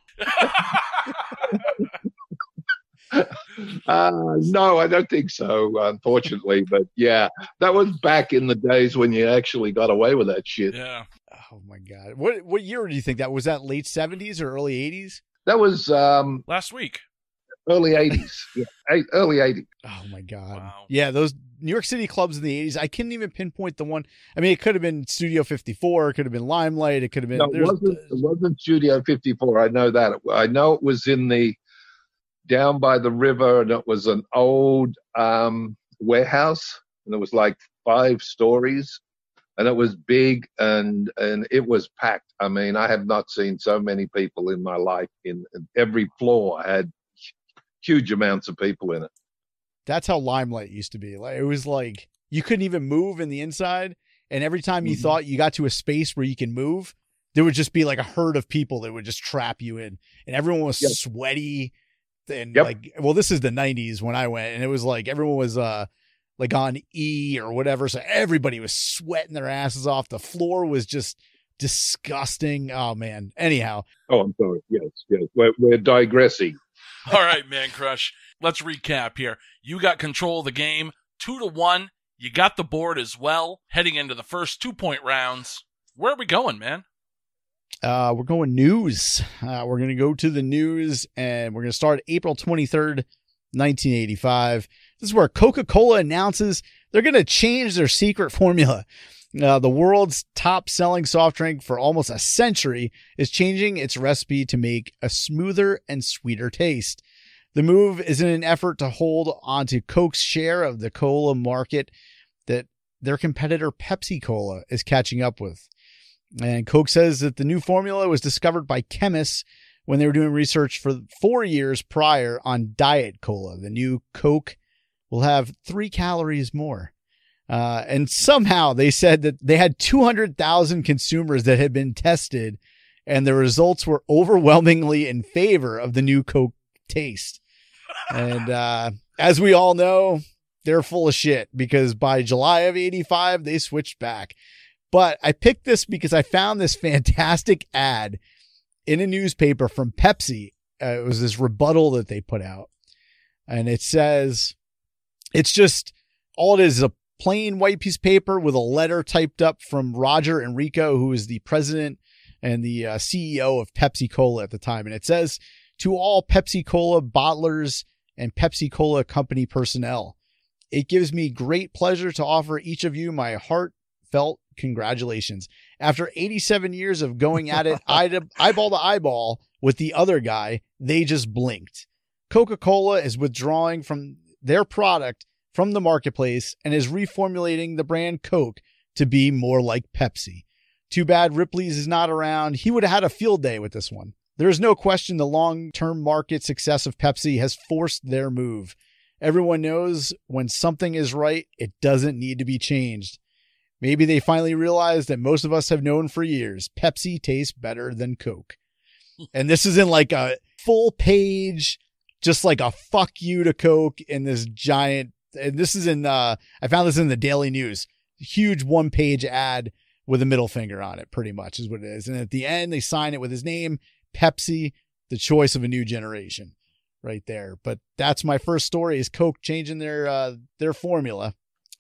Uh, no, I don't think so, unfortunately. But yeah, that was back in the days when you actually got away with that shit. yeah. Oh my god. What what year do you think that was? That late seventies or early eighties? That was um, Last week. early 80s. Yeah, eight, early 80s. Oh my god. Wow. Yeah, those New York City clubs in the eighties. I couldn't even pinpoint the one. I mean, it could have been Studio Fifty Four. It could have been Limelight. It could have been. No, it wasn't, it wasn't Studio 54. I know that. I know it was in the down by the river, and it was an old um, warehouse, and it was like five stories, and it was big, and and it was packed. I mean, I have not seen so many people in my life. In, in every floor had huge amounts of people in it. That's how Limelight used to be. Like it was like you couldn't even move in the inside, and every time you Mhm. thought you got to a space where you can move, there would just be like a herd of people that would just trap you in, and everyone was Yep. sweaty. And Yep. like, well, this is the '90s when I went, and it was like everyone was uh like on E or whatever, so everybody was sweating their asses off. The floor was just disgusting. Oh man. Anyhow, Oh, I'm sorry. Yes, yes. We're, we're digressing. All right, man crush. Let's recap here. You got control of the game, two to one. You got the board as well, heading into the first two point rounds. Where are we going, man? Uh, we're going news. Uh, we're going to go to the news and we're going to start April 23rd, 1985. This is where Coca Cola announces they're going to change their secret formula. Uh, the world's top selling soft drink for almost a century is changing its recipe to make a smoother and sweeter taste. The move is in an effort to hold onto Coke's share of the cola market that their competitor Pepsi Cola is catching up with. And Coke says that the new formula was discovered by chemists when they were doing research for four years prior on Diet Cola. The new Coke will have three calories more. Uh, and somehow they said that they had 200,000 consumers that had been tested, and the results were overwhelmingly in favor of the new Coke taste. and uh, as we all know, they're full of shit because by July of 85, they switched back. But I picked this because I found this fantastic ad in a newspaper from Pepsi. Uh, it was this rebuttal that they put out. And it says, it's just all it is is a plain white piece of paper with a letter typed up from Roger Enrico, who is the president and the uh, CEO of Pepsi Cola at the time. And it says, To all Pepsi Cola bottlers and Pepsi Cola company personnel, it gives me great pleasure to offer each of you my heartfelt congratulations. After 87 years of going at it eye to, eyeball to eyeball with the other guy, they just blinked. Coca Cola is withdrawing from their product from the marketplace and is reformulating the brand Coke to be more like Pepsi. Too bad Ripley's is not around. He would have had a field day with this one. There is no question the long term market success of Pepsi has forced their move. Everyone knows when something is right, it doesn't need to be changed. Maybe they finally realized that most of us have known for years Pepsi tastes better than Coke. and this is in like a full page, just like a fuck you to Coke in this giant. And this is in, uh, I found this in the Daily News. Huge one page ad with a middle finger on it, pretty much is what it is. And at the end, they sign it with his name, Pepsi, the choice of a new generation right there. But that's my first story is Coke changing their uh, their formula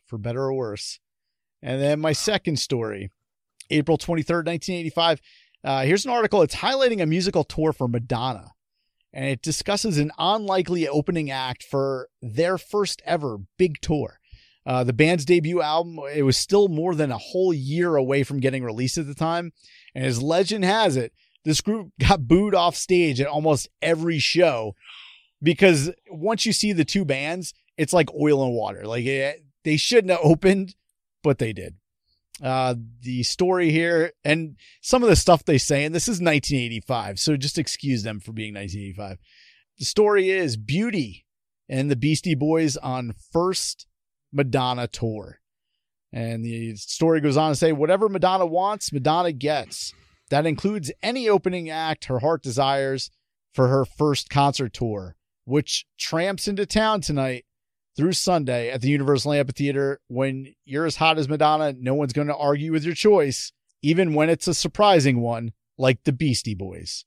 for better or worse. And then my second story, April 23rd, 1985. Uh, here's an article. It's highlighting a musical tour for Madonna. And it discusses an unlikely opening act for their first ever big tour. Uh, the band's debut album, it was still more than a whole year away from getting released at the time. And as legend has it, this group got booed off stage at almost every show because once you see the two bands, it's like oil and water. Like it, they shouldn't have opened, but they did. Uh, the story here and some of the stuff they say, and this is 1985, so just excuse them for being 1985. The story is Beauty and the Beastie Boys on first Madonna tour. And the story goes on to say, whatever Madonna wants, Madonna gets. That includes any opening act her heart desires for her first concert tour, which tramps into town tonight through Sunday at the Universal Amphitheater. When you're as hot as Madonna, no one's going to argue with your choice, even when it's a surprising one, like the Beastie Boys.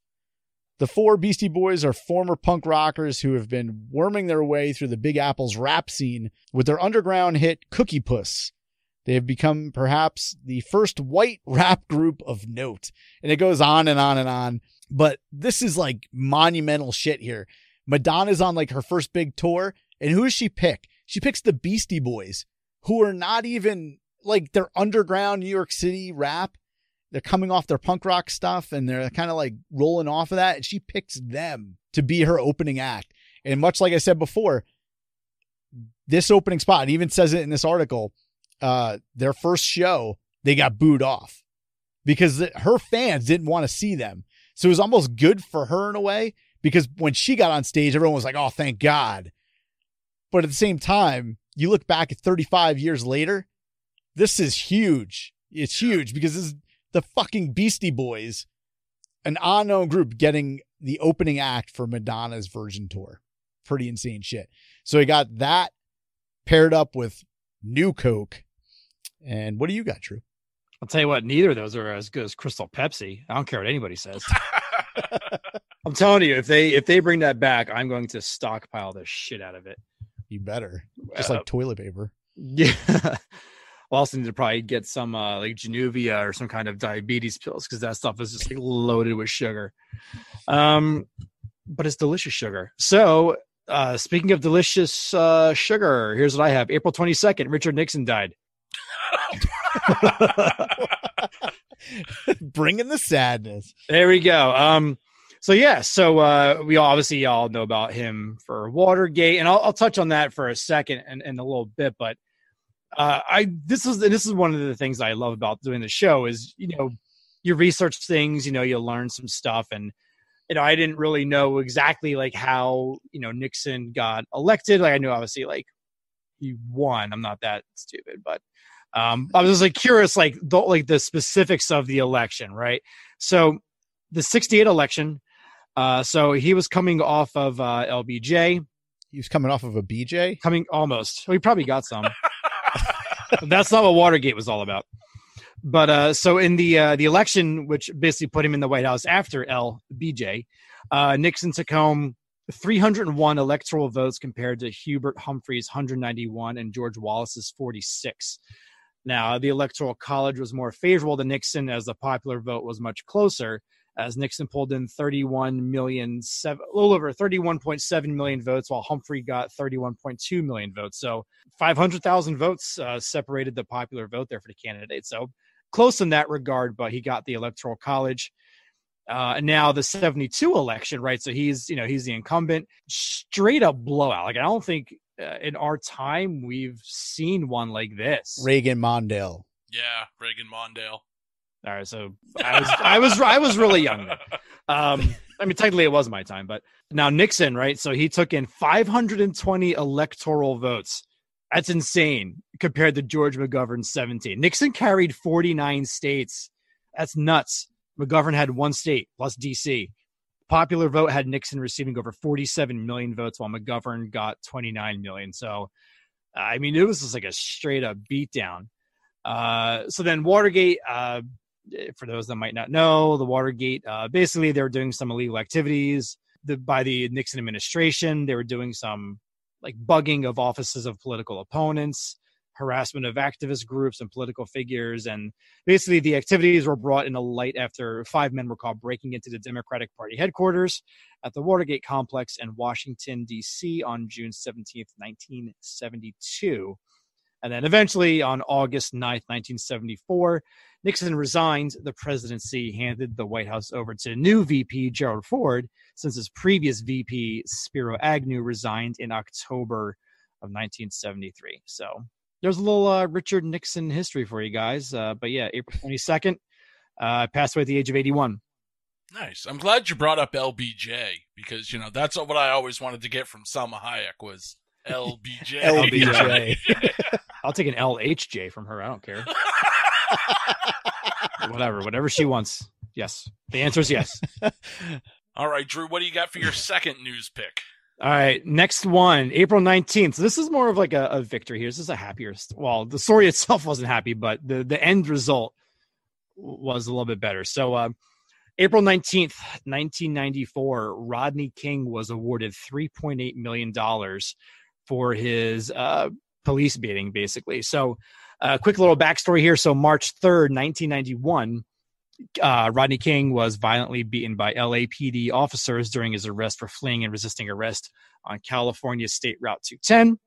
The four Beastie Boys are former punk rockers who have been worming their way through the Big Apple's rap scene with their underground hit Cookie Puss. They have become perhaps the first white rap group of note. And it goes on and on and on. But this is like monumental shit here. Madonna's on like her first big tour. And who does she pick? She picks the Beastie Boys, who are not even like they're underground New York City rap. They're coming off their punk rock stuff and they're kind of like rolling off of that. And she picks them to be her opening act. And much like I said before, this opening spot, even says it in this article, uh, their first show, they got booed off because her fans didn't want to see them. So it was almost good for her in a way because when she got on stage, everyone was like, oh, thank God. But at the same time, you look back at 35 years later, this is huge. It's huge because this is the fucking Beastie Boys, an unknown group getting the opening act for Madonna's Virgin Tour. Pretty insane shit. So he got that paired up with New Coke. And what do you got, Drew? I'll tell you what, neither of those are as good as Crystal Pepsi. I don't care what anybody says. I'm telling you, if they if they bring that back, I'm going to stockpile the shit out of it. You better. Just Uh, like toilet paper. Yeah. I'll also need to probably get some uh, like Januvia or some kind of diabetes pills because that stuff is just like loaded with sugar. Um, but it's delicious sugar. So, uh, speaking of delicious uh, sugar, here's what I have. April 22nd, Richard Nixon died. Bringing the sadness. There we go. Um, so yeah, so uh, we obviously all know about him for Watergate, and I'll, I'll touch on that for a second and in a little bit. But uh, I this is this is one of the things I love about doing the show is you know you research things, you know you learn some stuff, and you know I didn't really know exactly like how you know Nixon got elected. Like I knew obviously like he won. I'm not that stupid, but um, I was just like curious, like the like the specifics of the election, right? So the 68 election. Uh, so he was coming off of uh, LBJ, He was coming off of a BJ. coming almost. Well, he probably got some. That's not what Watergate was all about. But uh, so in the uh, the election, which basically put him in the White House after LBJ, uh, Nixon took home 301 electoral votes compared to Hubert Humphrey's 191 and George Wallace's 46. Now, the Electoral College was more favorable to Nixon as the popular vote was much closer, as Nixon pulled in 31 million, seven, a little over 31.7 million votes, while Humphrey got 31.2 million votes. So 500,000 votes uh, separated the popular vote there for the candidate. So close in that regard, but he got the Electoral College. Uh, and now the 72 election, right? So he's, you know, he's the incumbent. Straight up blowout. Like I don't think uh, in our time we've seen one like this. Reagan Mondale. Yeah, Reagan Mondale. All right, so I was I was I was really young then. Um, I mean, technically it was my time, but now Nixon, right? So he took in 520 electoral votes. That's insane compared to George McGovern's 17. Nixon carried 49 states. That's nuts. McGovern had one state plus DC. Popular vote had Nixon receiving over 47 million votes, while McGovern got 29 million. So, I mean, it was just like a straight up beatdown. Uh, so then Watergate, uh, for those that might not know, the Watergate, uh, basically they were doing some illegal activities the, by the Nixon administration. They were doing some like bugging of offices of political opponents harassment of activist groups and political figures. And basically, the activities were brought into light after five men were caught breaking into the Democratic Party headquarters at the Watergate complex in Washington, D.C. on June 17th, 1972. And then eventually, on August 9th, 1974, Nixon resigned the presidency, handed the White House over to new VP Gerald Ford, since his previous VP Spiro Agnew resigned in October of 1973. So there's a little uh, Richard Nixon history for you guys. Uh, but yeah, April 22nd, uh, passed away at the age of 81. Nice. I'm glad you brought up LBJ because you know that's what I always wanted to get from Salma Hayek was LBJ. LBJ. I'll take an LHJ from her. I don't care. whatever, whatever she wants. Yes. The answer is yes. All right, Drew, what do you got for your second news pick? All right, next one, April 19th. So this is more of like a, a victory here. This is a happier. Well, the story itself wasn't happy, but the, the end result was a little bit better. So, uh, April 19th, 1994, Rodney King was awarded $3.8 million for his uh, police beating, basically. So, a uh, quick little backstory here. So, March 3rd, 1991, uh, Rodney King was violently beaten by LAPD officers during his arrest for fleeing and resisting arrest on California State Route 210.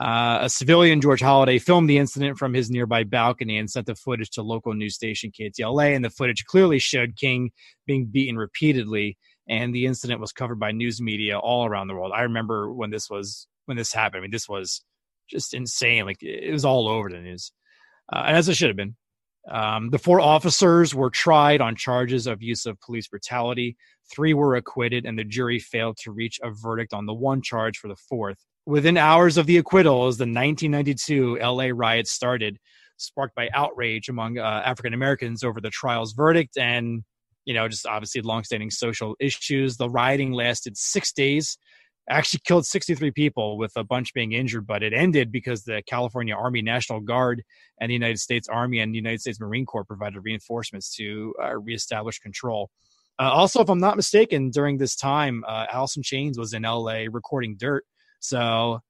Uh, a civilian, George Holliday, filmed the incident from his nearby balcony and sent the footage to local news station KTLA. And the footage clearly showed King being beaten repeatedly. And the incident was covered by news media all around the world. I remember when this was when this happened. I mean, this was just insane. Like it was all over the news, uh, as it should have been. Um, the four officers were tried on charges of use of police brutality. Three were acquitted, and the jury failed to reach a verdict on the one charge for the fourth. Within hours of the acquittals, the 1992 LA riots started, sparked by outrage among uh, African Americans over the trial's verdict and, you know, just obviously longstanding social issues. The rioting lasted six days actually killed 63 people with a bunch being injured but it ended because the california army national guard and the united states army and the united states marine corps provided reinforcements to uh, reestablish control. Uh, also if i'm not mistaken during this time uh, in chains was in la recording dirt. So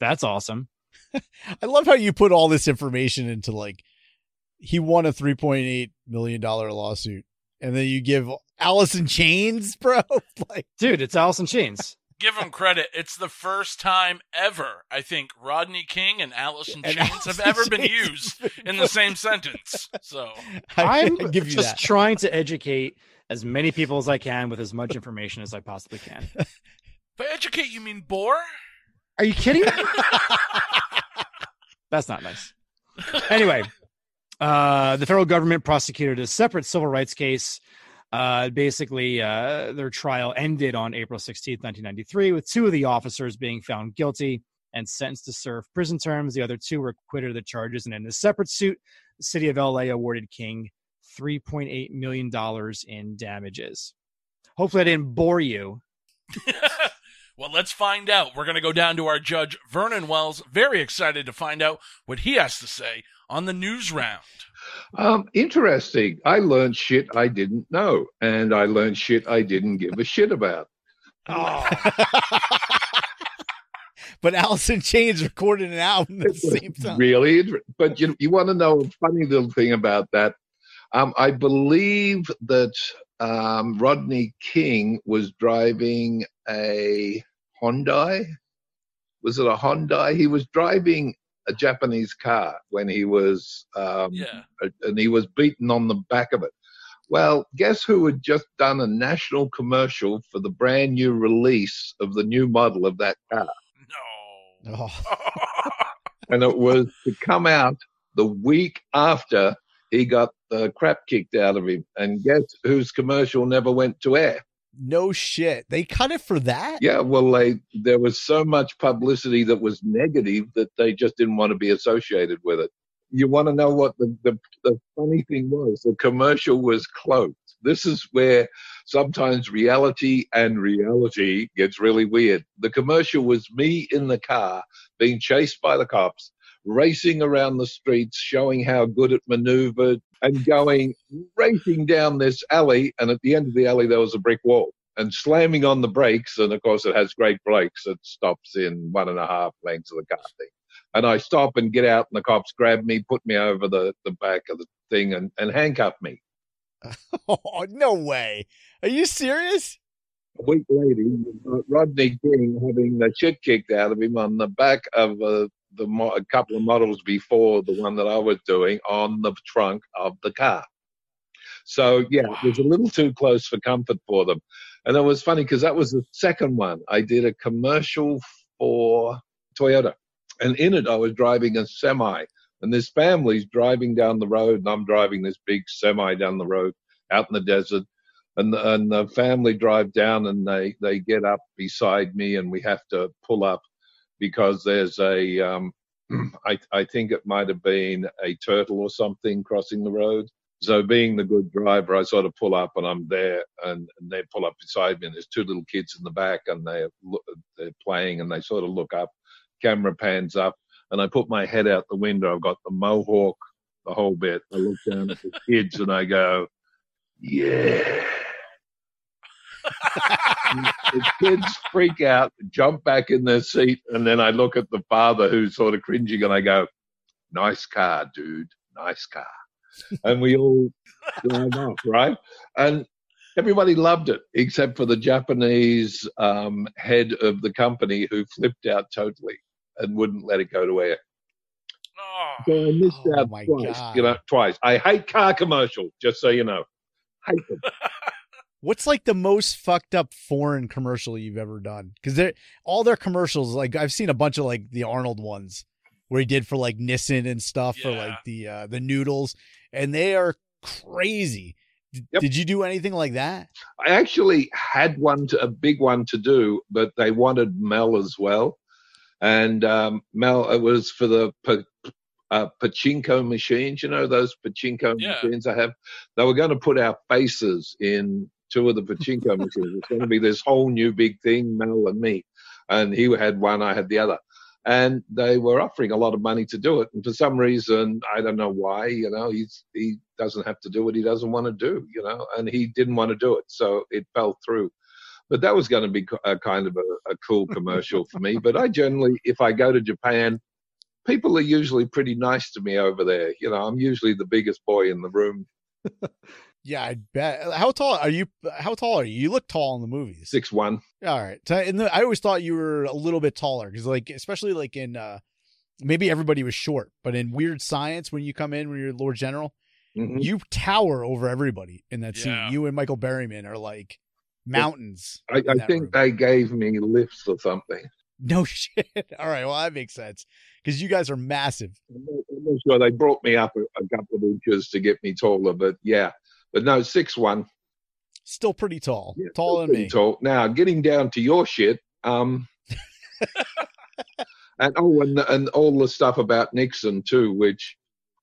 that's awesome. I love how you put all this information into like he won a 3.8 million dollar lawsuit and then you give Allison chains bro? Like dude it's Alice in Chains give him credit. It's the first time ever I think Rodney King and Alice in Chains have ever been used in the same sentence. So I'm give you just that. trying to educate as many people as I can with as much information as I possibly can. By educate, you mean bore? Are you kidding me? That's not nice. Anyway, uh, the federal government prosecuted a separate civil rights case uh, basically, uh, their trial ended on April 16, 1993, with two of the officers being found guilty and sentenced to serve prison terms. The other two were acquitted of the charges. And in a separate suit, the city of LA awarded King $3.8 million in damages. Hopefully, I didn't bore you. well, let's find out. We're going to go down to our judge, Vernon Wells. Very excited to find out what he has to say on the news round. Um, interesting. I learned shit I didn't know, and I learned shit I didn't give a shit about. Oh, but Alice in Chains recorded an album at the same time. Really? But you, you want to know a funny little thing about that? Um, I believe that um, Rodney King was driving a Hyundai. Was it a Hyundai? He was driving a Japanese car when he was, um, Yeah. and he was beaten on the back of it. Well, guess who had just done a national commercial for the brand new release of the new model of that car? No. Oh, and it was to come out the week after he got the crap kicked out of him. And guess whose commercial never went to air? No shit. They cut it for that? Yeah, well, they there was so much publicity that was negative that they just didn't want to be associated with it. You want to know what the, the, the funny thing was? The commercial was closed. This is where sometimes reality and reality gets really weird. The commercial was me in the car being chased by the cops, racing around the streets, showing how good it maneuvered, and going racing down this alley. And at the end of the alley, there was a brick wall. And slamming on the brakes, and of course, it has great brakes. It stops in one and a half lengths of the car thing. And I stop and get out, and the cops grab me, put me over the, the back of the thing, and, and handcuff me. Oh, no way. Are you serious? a week later, Rodney King having the shit kicked out of him on the back of uh, the mo- a couple of models before the one that I was doing on the trunk of the car. So yeah, it was a little too close for comfort for them, and it was funny because that was the second one. I did a commercial for Toyota, and in it I was driving a semi, and this family's driving down the road, and I'm driving this big semi down the road out in the desert and and the family drive down and they they get up beside me and we have to pull up because there's a um I I think it might have been a turtle or something crossing the road. So being the good driver, I sort of pull up and I'm there and, and they pull up beside me and there's two little kids in the back and they they're playing and they sort of look up, camera pans up and I put my head out the window. I've got the mohawk, the whole bit. I look down at the kids and I go, yeah. the kids freak out, jump back in their seat, and then I look at the father who's sort of cringing, and I go, "Nice car, dude. Nice car." and we all drive off, right? And everybody loved it except for the Japanese um, head of the company who flipped out totally and wouldn't let it go to air. Oh. So I missed Oh, out twice. God. You know, twice. I hate car commercials, just so you know. Hate them. What's like the most fucked up foreign commercial you've ever done? Because all their commercials, like I've seen a bunch of like the Arnold ones where he did for like Nissan and stuff for like the uh the noodles, and they are crazy. D- Yep. Did you do anything like that? I actually had one, to, a big one to do, but they wanted Mel as well. And um, Mel, it was for the pa- uh, pachinko machines, you know, those pachinko Yeah. machines I have. They were going to put our faces in two of the pachinko machines. It's going to be this whole new big thing, Mel and me. And he had one, I had the other. And they were offering a lot of money to do it. And for some reason, I don't know why, you know, he's, he doesn't have to do what he doesn't want to do, you know, and he didn't want to do it. So it fell through. But that was going to be a kind of a, a cool commercial for me. But I generally, if I go to Japan, people are usually pretty nice to me over there. You know, I'm usually the biggest boy in the room, Yeah, I bet. How tall are you? How tall are you? You look tall in the movies. six one. All right. So in the, I always thought you were a little bit taller because, like, especially like in uh maybe everybody was short, but in Weird Science, when you come in when you're Lord General, Mhm. you tower over everybody in that Yeah. scene. You and Michael Berryman are like mountains. I, I think room. they gave me lifts or something. no shit. All right. Well, that makes sense because you guys are massive. I'm not, I'm not sure they brought me up a, a couple of inches to get me taller, but yeah. But no, six one. Still pretty tall. Yeah, Taller than me. Tall. Now, getting down to your shit, um, and oh, and and all the stuff about Nixon too, which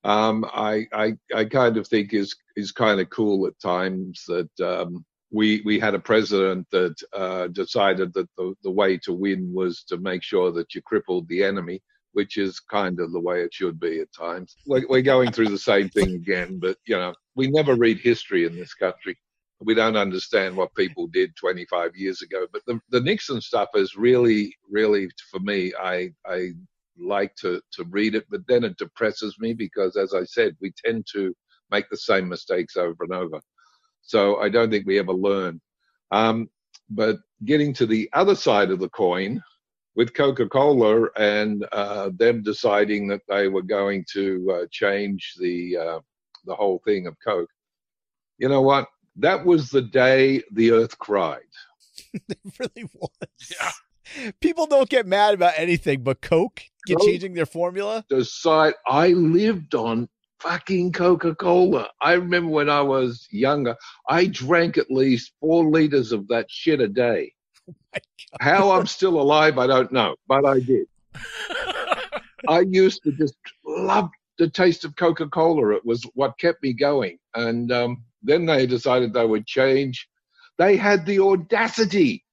um, I I I kind of think is is kind of cool at times that um, we we had a president that uh, decided that the the way to win was to make sure that you crippled the enemy. Which is kind of the way it should be at times. We're, we're going through the same thing again, but you know, we never read history in this country. we don't understand what people did 25 years ago. But the, the Nixon stuff is really, really for me. I I like to to read it, but then it depresses me because, as I said, we tend to make the same mistakes over and over. So I don't think we ever learn. Um, but getting to the other side of the coin, with Coca-Cola and uh, them deciding that they were going to uh, change the uh, the whole thing of Coke. You know what? That was the day the Earth cried. it really was. Yeah. People don't get mad about anything, but Coke get No. changing their formula. Decide. I lived on fucking Coca-Cola. I remember when I was younger, I drank at least four liters of that shit a day. How I'm still alive, I don't know, but I did. I used to just love the taste of Coca Cola. It was what kept me going. And um, then they decided they would change. They had the audacity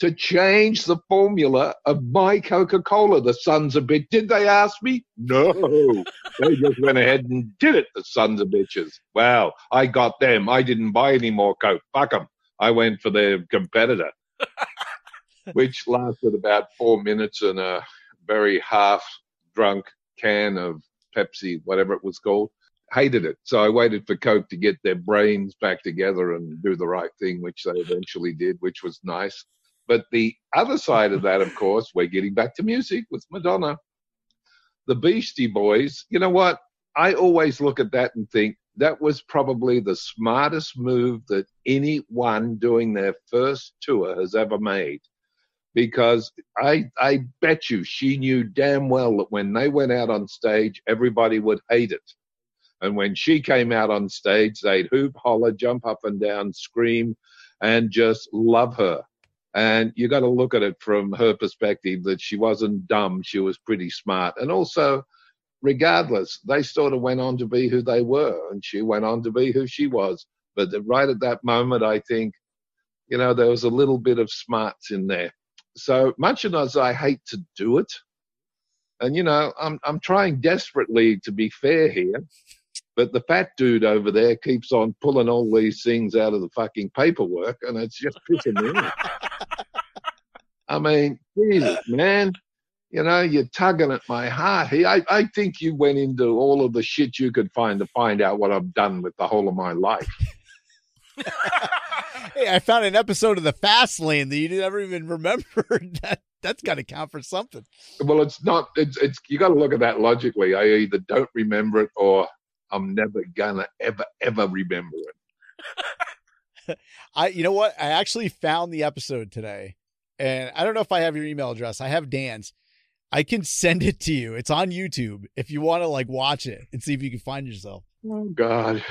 to change the formula of my Coca Cola, the sons of bitch. Did they ask me? No. they just went ahead and did it, the sons of bitches. Well, I got them. I didn't buy any more Coke. Fuck them. I went for their competitor, which lasted about four minutes and a very half drunk can of Pepsi, whatever it was called. Hated it. So I waited for Coke to get their brains back together and do the right thing, which they eventually did, which was nice. But the other side of that, of course, we're getting back to music with Madonna. The Beastie Boys, you know what? I always look at that and think that was probably the smartest move that anyone doing their first tour has ever made. Because I I bet you she knew damn well that when they went out on stage, everybody would hate it. And when she came out on stage, they'd hoop, holler, jump up and down, scream, and just love her. And you got to look at it from her perspective that she wasn't dumb, she was pretty smart. And also, regardless, they sort of went on to be who they were, and she went on to be who she was. But right at that moment, I think, you know, there was a little bit of smarts in there. So much as I hate to do it, and you know, I'm I'm trying desperately to be fair here, but the fat dude over there keeps on pulling all these things out of the fucking paperwork, and it's just pissing me off. I mean, Jesus, man, you know, you're tugging at my heart. I, I think you went into all of the shit you could find to find out what I've done with the whole of my life. Hey, I found an episode of the Fast Lane that you never even remembered. That that's got to count for something. Well, it's not. It's it's. You got to look at that logically. I either don't remember it or I'm never gonna ever ever remember it. I, you know what? I actually found the episode today, and I don't know if I have your email address. I have Dan's. I can send it to you. It's on YouTube if you want to like watch it and see if you can find yourself. Oh God.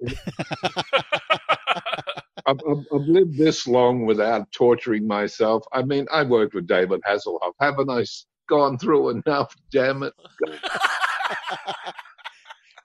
I've, I've, I've lived this long without torturing myself. I mean, I worked with David Hasselhoff. Haven't I gone through enough? Damn it!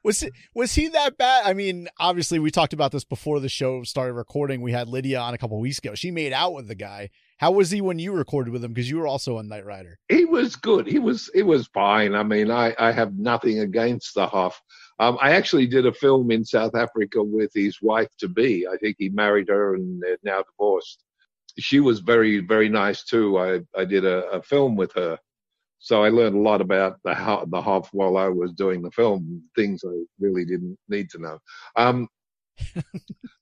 Was it was he that bad? I mean, obviously we talked about this before the show started recording. We had Lydia on a couple weeks ago. She made out with the guy. How was he when you recorded with him? Because you were also on Knight Rider. He was good. He was he was fine. I mean, I, I have nothing against the Hoff. Um, I actually did a film in South Africa with his wife to be. I think he married her and they're now divorced. She was very very nice too. I I did a, a film with her, so I learned a lot about the the Hoff while I was doing the film. Things I really didn't need to know. Um,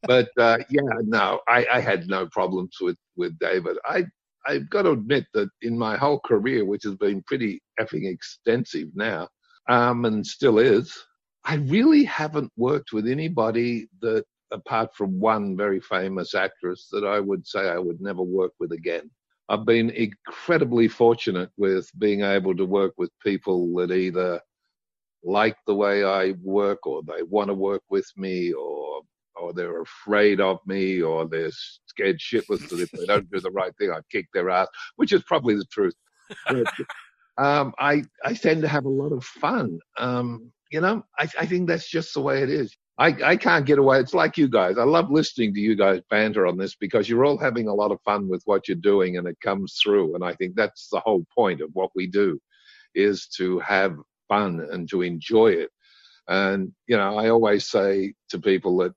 but uh, yeah, no, I, I had no problems with with David. I I've got to admit that in my whole career, which has been pretty effing extensive now, um, and still is, I really haven't worked with anybody that, apart from one very famous actress, that I would say I would never work with again. I've been incredibly fortunate with being able to work with people that either like the way I work or they want to work with me or or they're afraid of me or they're scared shitless that if they don't do the right thing, I kick their ass, which is probably the truth. But, um, I I tend to have a lot of fun. Um, you know, I, I think that's just the way it is. I, I can't get away. It's like you guys. I love listening to you guys banter on this because you're all having a lot of fun with what you're doing and it comes through. And I think that's the whole point of what we do is to have fun and to enjoy it. And, you know, I always say to people that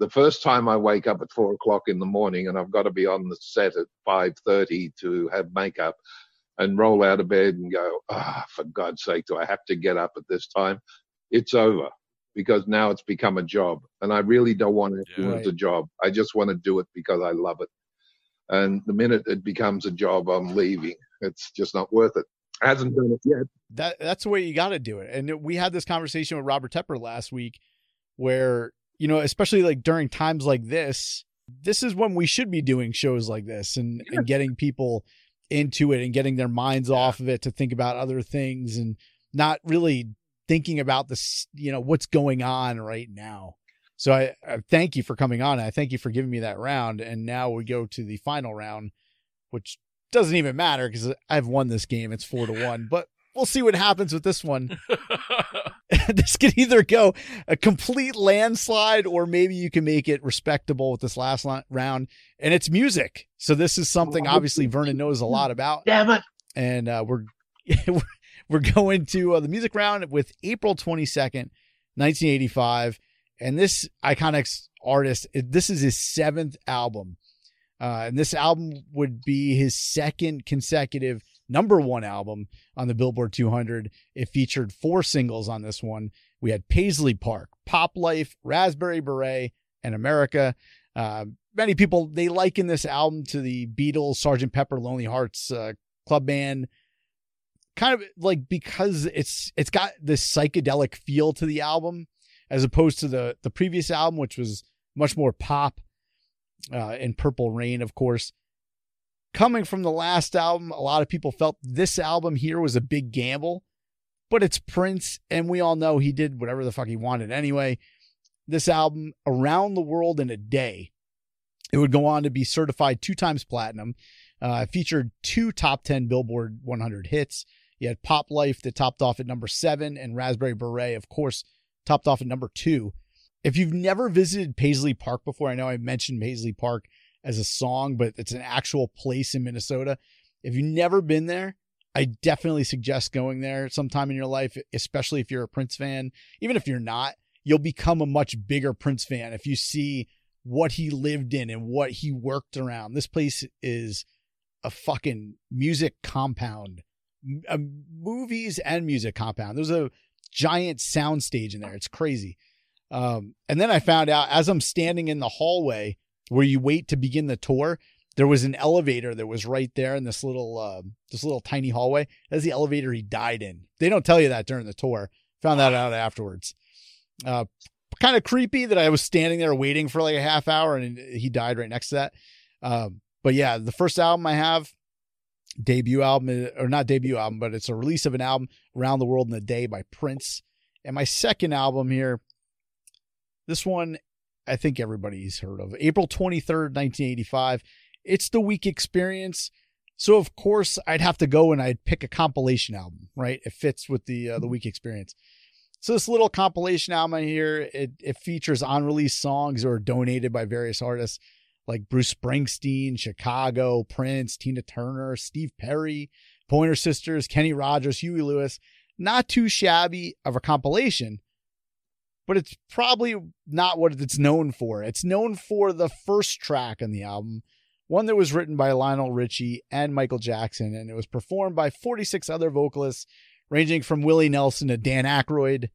the first time I wake up at four o'clock in the morning and I've got to be on the set at five thirty to have makeup and roll out of bed and go, ah, for God's sake, do I have to get up at this time? It's over because now it's become a job, and I really don't want to do Yeah. as a job. I just want to do it because I love it. And the minute it becomes a job, I'm leaving. It's just not worth it. I hasn't done it yet. that that's the way you got to do it. And we had this conversation with Robert Tepper last week, where you know, especially like during times like this, this is when we should be doing shows like this and, and getting people into it and getting their minds off of it to think about other things and not really thinking about this, you know, what's going on right now. So I, I thank you for coming on. I thank you for giving me that round. And now we go to the final round, which doesn't even matter because I've won this game. It's four to one, but we'll see what happens with this one. this could either go a complete landslide or maybe you can make it respectable with this last round. And it's music. So this is something obviously Vernon knows a lot about. Damn it. And uh, we're we're going to uh, the music round with April 22nd, 1985. And this iconic artist, this is his seventh album. Uh, and this album would be his second consecutive number one album on the Billboard 200. It featured four singles on this one. We had Paisley Park, Pop Life, Raspberry Beret, and America. Uh, many people they liken this album to the Beatles, Sgt. Pepper, Lonely Hearts uh, Club Band. Kind of like because it's it's got this psychedelic feel to the album, as opposed to the the previous album, which was much more pop. Uh, in Purple Rain, of course coming from the last album, a lot of people felt this album here was a big gamble, but it's Prince, and we all know he did whatever the fuck he wanted anyway. This album, Around the World in a Day, it would go on to be certified two times platinum. Uh, featured two top 10 Billboard 100 hits. You had Pop Life that topped off at number seven, and Raspberry Beret, of course, topped off at number two. If you've never visited Paisley Park before, I know I mentioned Paisley Park as a song, but it's an actual place in Minnesota. If you've never been there, I definitely suggest going there sometime in your life, especially if you're a Prince fan. Even if you're not, you'll become a much bigger Prince fan if you see what he lived in and what he worked around. This place is a fucking music compound, uh, movies and music compound. There's a giant sound stage in there. It's crazy. Um, and then I found out as I'm standing in the hallway where you wait to begin the tour, there was an elevator that was right there in this little uh, this little tiny hallway. That's the elevator he died in. They don't tell you that during the tour. Found that out afterwards. Uh, kind of creepy that I was standing there waiting for like a half hour and he died right next to that. Um, but yeah, the first album I have, debut album or not debut album, but it's a release of an album, Around the World in a Day by Prince. And my second album here, this one I think everybody's heard of. April 23rd, 1985. It's the week experience. So of course I'd have to go and I'd pick a compilation album, right? It fits with the uh, the week experience. So this little compilation album here, it it features unreleased songs or donated by various artists like Bruce Springsteen, Chicago, Prince, Tina Turner, Steve Perry, Pointer Sisters, Kenny Rogers, Huey Lewis. Not too shabby of a compilation, but it's probably not what it's known for. It's known for the first track on the album, one that was written by Lionel Richie and Michael Jackson, and it was performed by 46 other vocalists, ranging from Willie Nelson to Dan Aykroyd.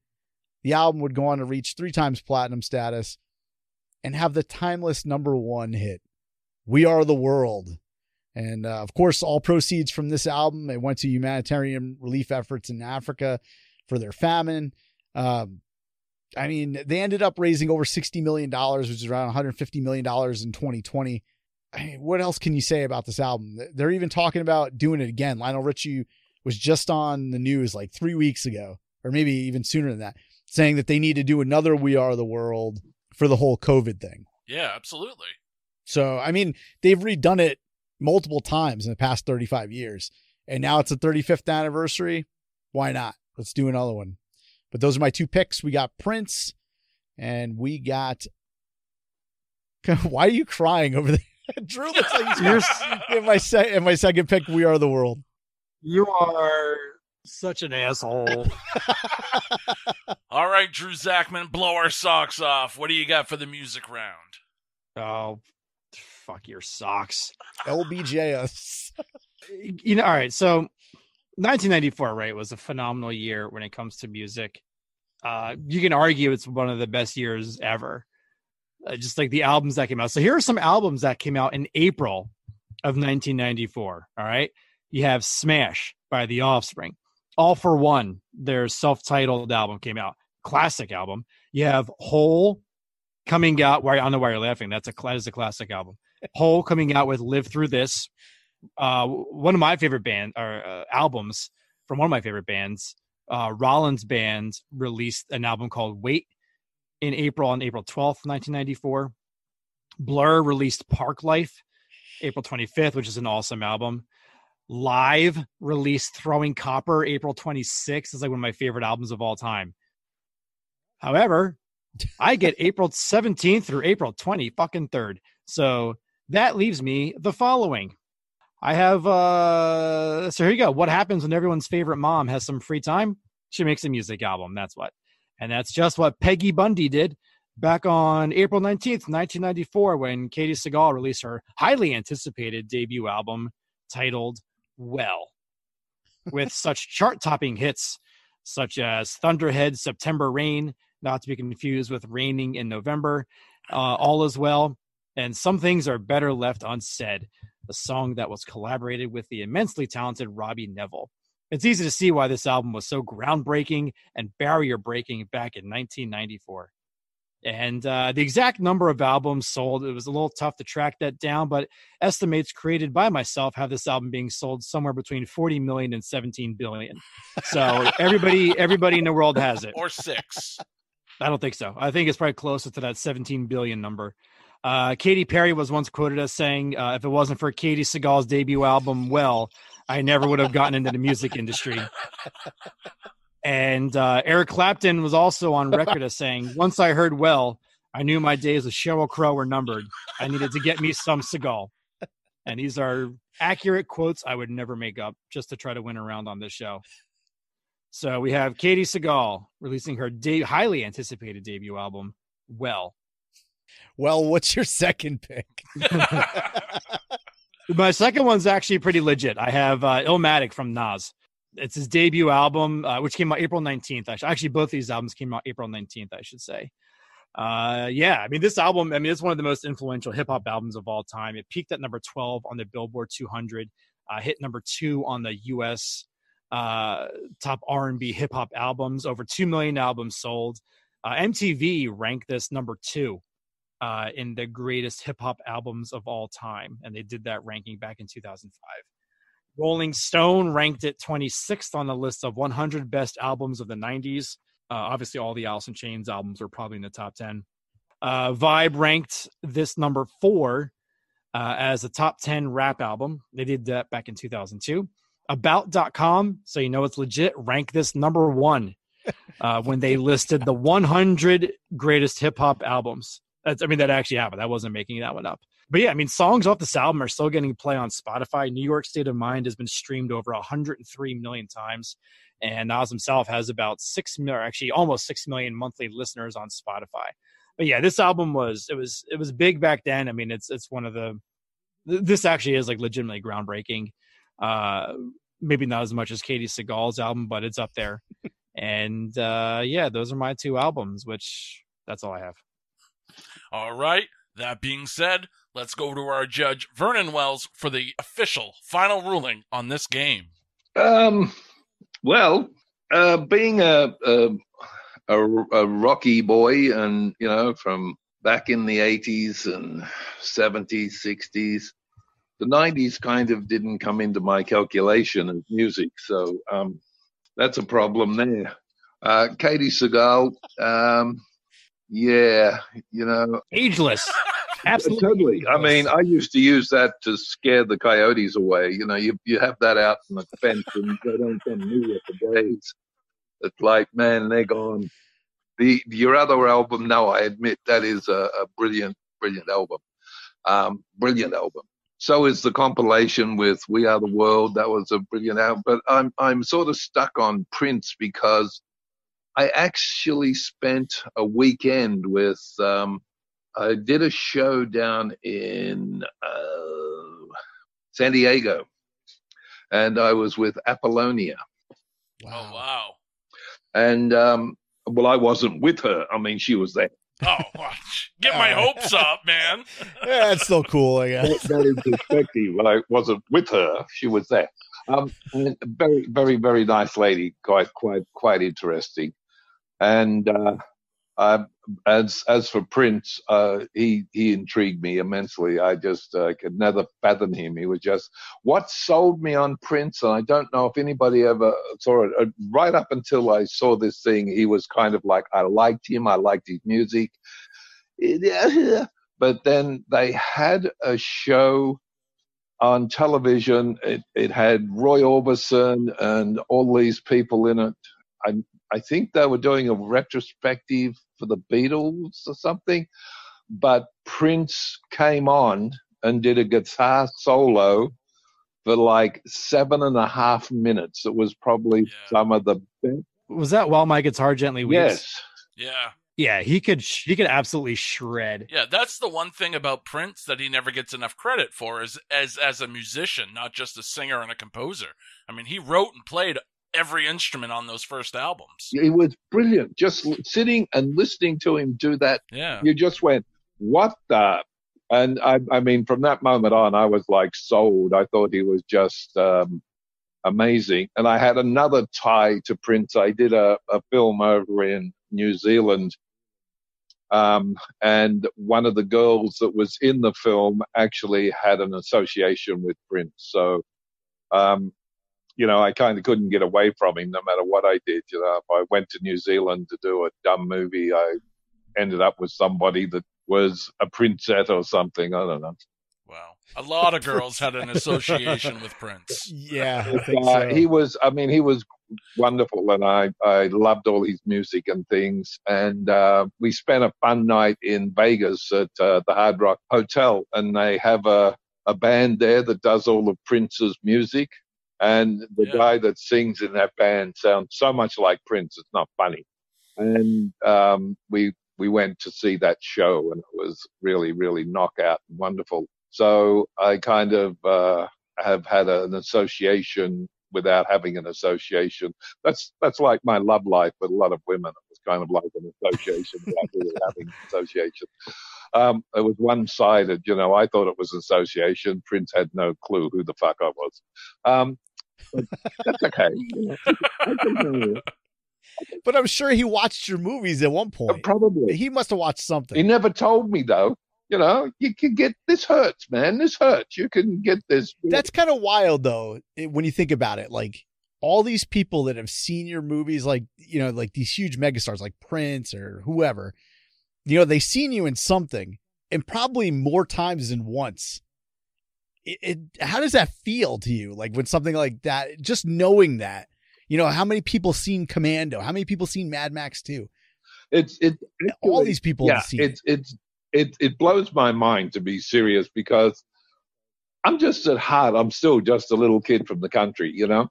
The album would go on to reach three times platinum status and have the timeless number one hit, We Are the World. And uh, of course, all proceeds from this album it went to humanitarian relief efforts in Africa for their famine. Um, I mean, they ended up raising over $60 million, which is around $150 million in 2020. I mean, what else can you say about this album? They're even talking about doing it again. Lionel Richie was just on the news like three weeks ago, or maybe even sooner than that, saying that they need to do another We Are the World for the whole COVID thing. Yeah, absolutely. So, I mean, they've redone it multiple times in the past 35 years. And now it's the 35th anniversary. Why not? Let's do another one. But those are my two picks. We got Prince and we got. Why are you crying over there? Drew looks like he's You're in my, se- in my second pick, We Are the World. You are Such an asshole. All right, Drew Zackin, blow our socks off. What do you got for the music round? oh, fuck your socks. LBJ us. You know, all right. So 1994, right, was a phenomenal year when it comes to music. Uh, you can argue it's one of the best years ever. Uh, just like the albums that came out. So here are some albums that came out in April of 1994. All right. You have Smash by The Offspring. All for One, their self titled album came out. Classic album. You have Hole coming out. Why I don't know why you're laughing. That's a that is a classic album. Hole coming out with Live Through This. Uh, one of my favorite band or uh, albums from one of my favorite bands. Uh, Rollins band released an album called Weight in April on April 12th, 1994. Blur released Parklife April 25th, which is an awesome album. Live released Throwing Copper April 26th. It's like one of my favorite albums of all time. However, I get April 17th through April 20 fucking third. So that leaves me the following. I have uh so here you go. What happens when everyone's favorite mom has some free time? She makes a music album. That's what. And that's just what Peggy Bundy did back on April 19th, 1994, when Katey Sagal released her highly anticipated debut album titled Well, with such chart topping hits such as Thunderhead, September Rain, not to be confused with Raining in November, uh, All Is Well, and Some Things Are Better Left Unsaid, the song that was collaborated with the immensely talented Robbie Nevil. It's easy to see why this album was so groundbreaking and barrier breaking back in 1994. And uh, the exact number of albums sold, it was a little tough to track that down, but estimates created by myself have this album being sold somewhere between 40 million and 17 billion. So everybody, everybody in the world has it. Or six. I don't think so. I think it's probably closer to that 17 billion number. Uh, Katy Perry was once quoted as saying, uh, "If it wasn't for Katey Sagal's debut album, well, I never would have gotten into the music industry." And uh, Eric Clapton was also on record as saying, "Once I heard well, I knew my days with Sheryl Crow were numbered. I needed to get me some Sagal." And these are accurate quotes I would never make up just to try to win around on this show. So we have Katey Sagal releasing her de- highly anticipated debut album, Well. Well, what's your second pick? My second one's actually pretty legit. I have uh, Illmatic from Nas. It's his debut album, uh, which came out April 19th. Actually, both these albums came out April 19th, I should say. Uh, yeah, I mean, this album, I mean, it's one of the most influential hip hop albums of all time. It peaked at number 12 on the Billboard 200, uh, hit number two on the U.S. Uh, top R&B hip hop albums. Over two million albums sold. Uh, MTV ranked this number two uh, in the greatest hip hop albums of all time, and they did that ranking back in 2005. Rolling Stone ranked it 26th on the list of 100 best albums of the 90s. Uh, obviously, all the Alice in Chains albums are probably in the top 10. Uh, Vibe ranked this number four uh, as a top 10 rap album. They did that back in 2002. About.com, so you know it's legit, ranked this number one uh, when they listed the 100 greatest hip hop albums. That's, I mean, that actually happened. I wasn't making that one up. But yeah, I mean, songs off this album are still getting play on Spotify. New York State of Mind has been streamed over 103 million times, and Nas himself has about six million, actually almost six million monthly listeners on Spotify. But yeah, this album was it was it was big back then. I mean, it's it's one of the this actually is like legitimately groundbreaking. Uh, maybe not as much as Katey Sagal's album, but it's up there. and uh, yeah, those are my two albums. Which that's all I have. All right. That being said, let's go to our judge, Vernon Wells, for the official final ruling on this game. Um, well, uh, being a, a a a rocky boy, and you know, from back in the '80s and '70s, '60s, the '90s kind of didn't come into my calculation of music, so um, that's a problem there. Uh, Katie Seagal, um, yeah, you know, Ageless, absolutely. Totally. I mean, I used to use that to scare the coyotes away. You know, you you have that out in the fence and they don't come near you for days. It's like, man, they're gone. The your other album, no, I admit that is a, a brilliant, brilliant album. Um, brilliant album. so is the compilation with "We Are the World." That was a brilliant album. But I'm I'm sort of stuck on Prince because I actually spent a weekend with. Um, I did a show down in uh, San Diego, and I was with Apollonia. Oh wow. And um, well, I wasn't with her. I mean, she was there. Oh, well, get my hopes up, man. Yeah, it's still cool, I guess. That is perspective. Well, I wasn't with her. She was there. Um, a very, very, very nice lady. Quite, quite, quite interesting. And uh, uh, as as for Prince, uh, he he intrigued me immensely. I just uh, could never fathom him. He was just what sold me on Prince, and I don't know if anybody ever saw it. Uh, right up until I saw this thing, he was kind of like I liked him. I liked his music. But then they had a show on television. It, it had Roy Orbison and all these people in it. I, I think they were doing a retrospective for the Beatles or something. But Prince came on and did a guitar solo for like seven and a half minutes. It was probably Yeah. some of the best. Was that while my guitar gently weeps? Yes. Yeah. Yeah, he could he could absolutely shred. Yeah, that's the one thing about Prince that he never gets enough credit for is as as a musician, not just a singer and a composer. I mean, he wrote and played every instrument on those first albums. It was brilliant. Just sitting and listening to him do that Yeah. you just went, what the? And I, I mean, from that moment on, I was like sold. I thought he was just um, amazing. And I had another tie to Prince. I did a, a film over in New Zealand. Um, and one of the girls that was in the film actually had an association with Prince. So, um, you know, I kind of couldn't get away from him no matter what I did. You know, if I went to New Zealand to do a dumb movie, I ended up with somebody that was a princess or something. I don't know. Wow. A lot of girls had an association with Prince. Yeah, I Uh, so. He was, I mean, he was wonderful, and I I loved all his music and things. And uh, we spent a fun night in Vegas at uh, the Hard Rock Hotel, and they have a a band there that does all of Prince's music. And the Yeah. guy that sings in that band sounds so much like Prince. It's not funny. And um, we we went to see that show, and it was really really knockout and wonderful. So I kind of uh, have had an association without having an association. That's that's like my love life with a lot of women. It was kind of like an association without really having an association. Um, it was one sided, you know. I thought it was association. Prince had no clue who the fuck I was. Um, but that's okay. You know. That's okay. but I'm sure he watched your movies at one point. Probably. He must have watched something. He never told me though. You know, you can get this hurts, man. This hurts. You can get this. That's kind of wild though when you think about it. Like all these people that have seen your movies, like you know, like these huge megastars like Prince or whoever, you know, they've seen you in something, and probably more times than once. It, it how does that feel to you? Like when something like that, just knowing that, you know, how many people seen Commando? How many people seen Mad Max 2? It's it. All these people yeah, have seen it's it's it it blows my mind to be serious because I'm just at heart I'm still just a little kid from the country, you know.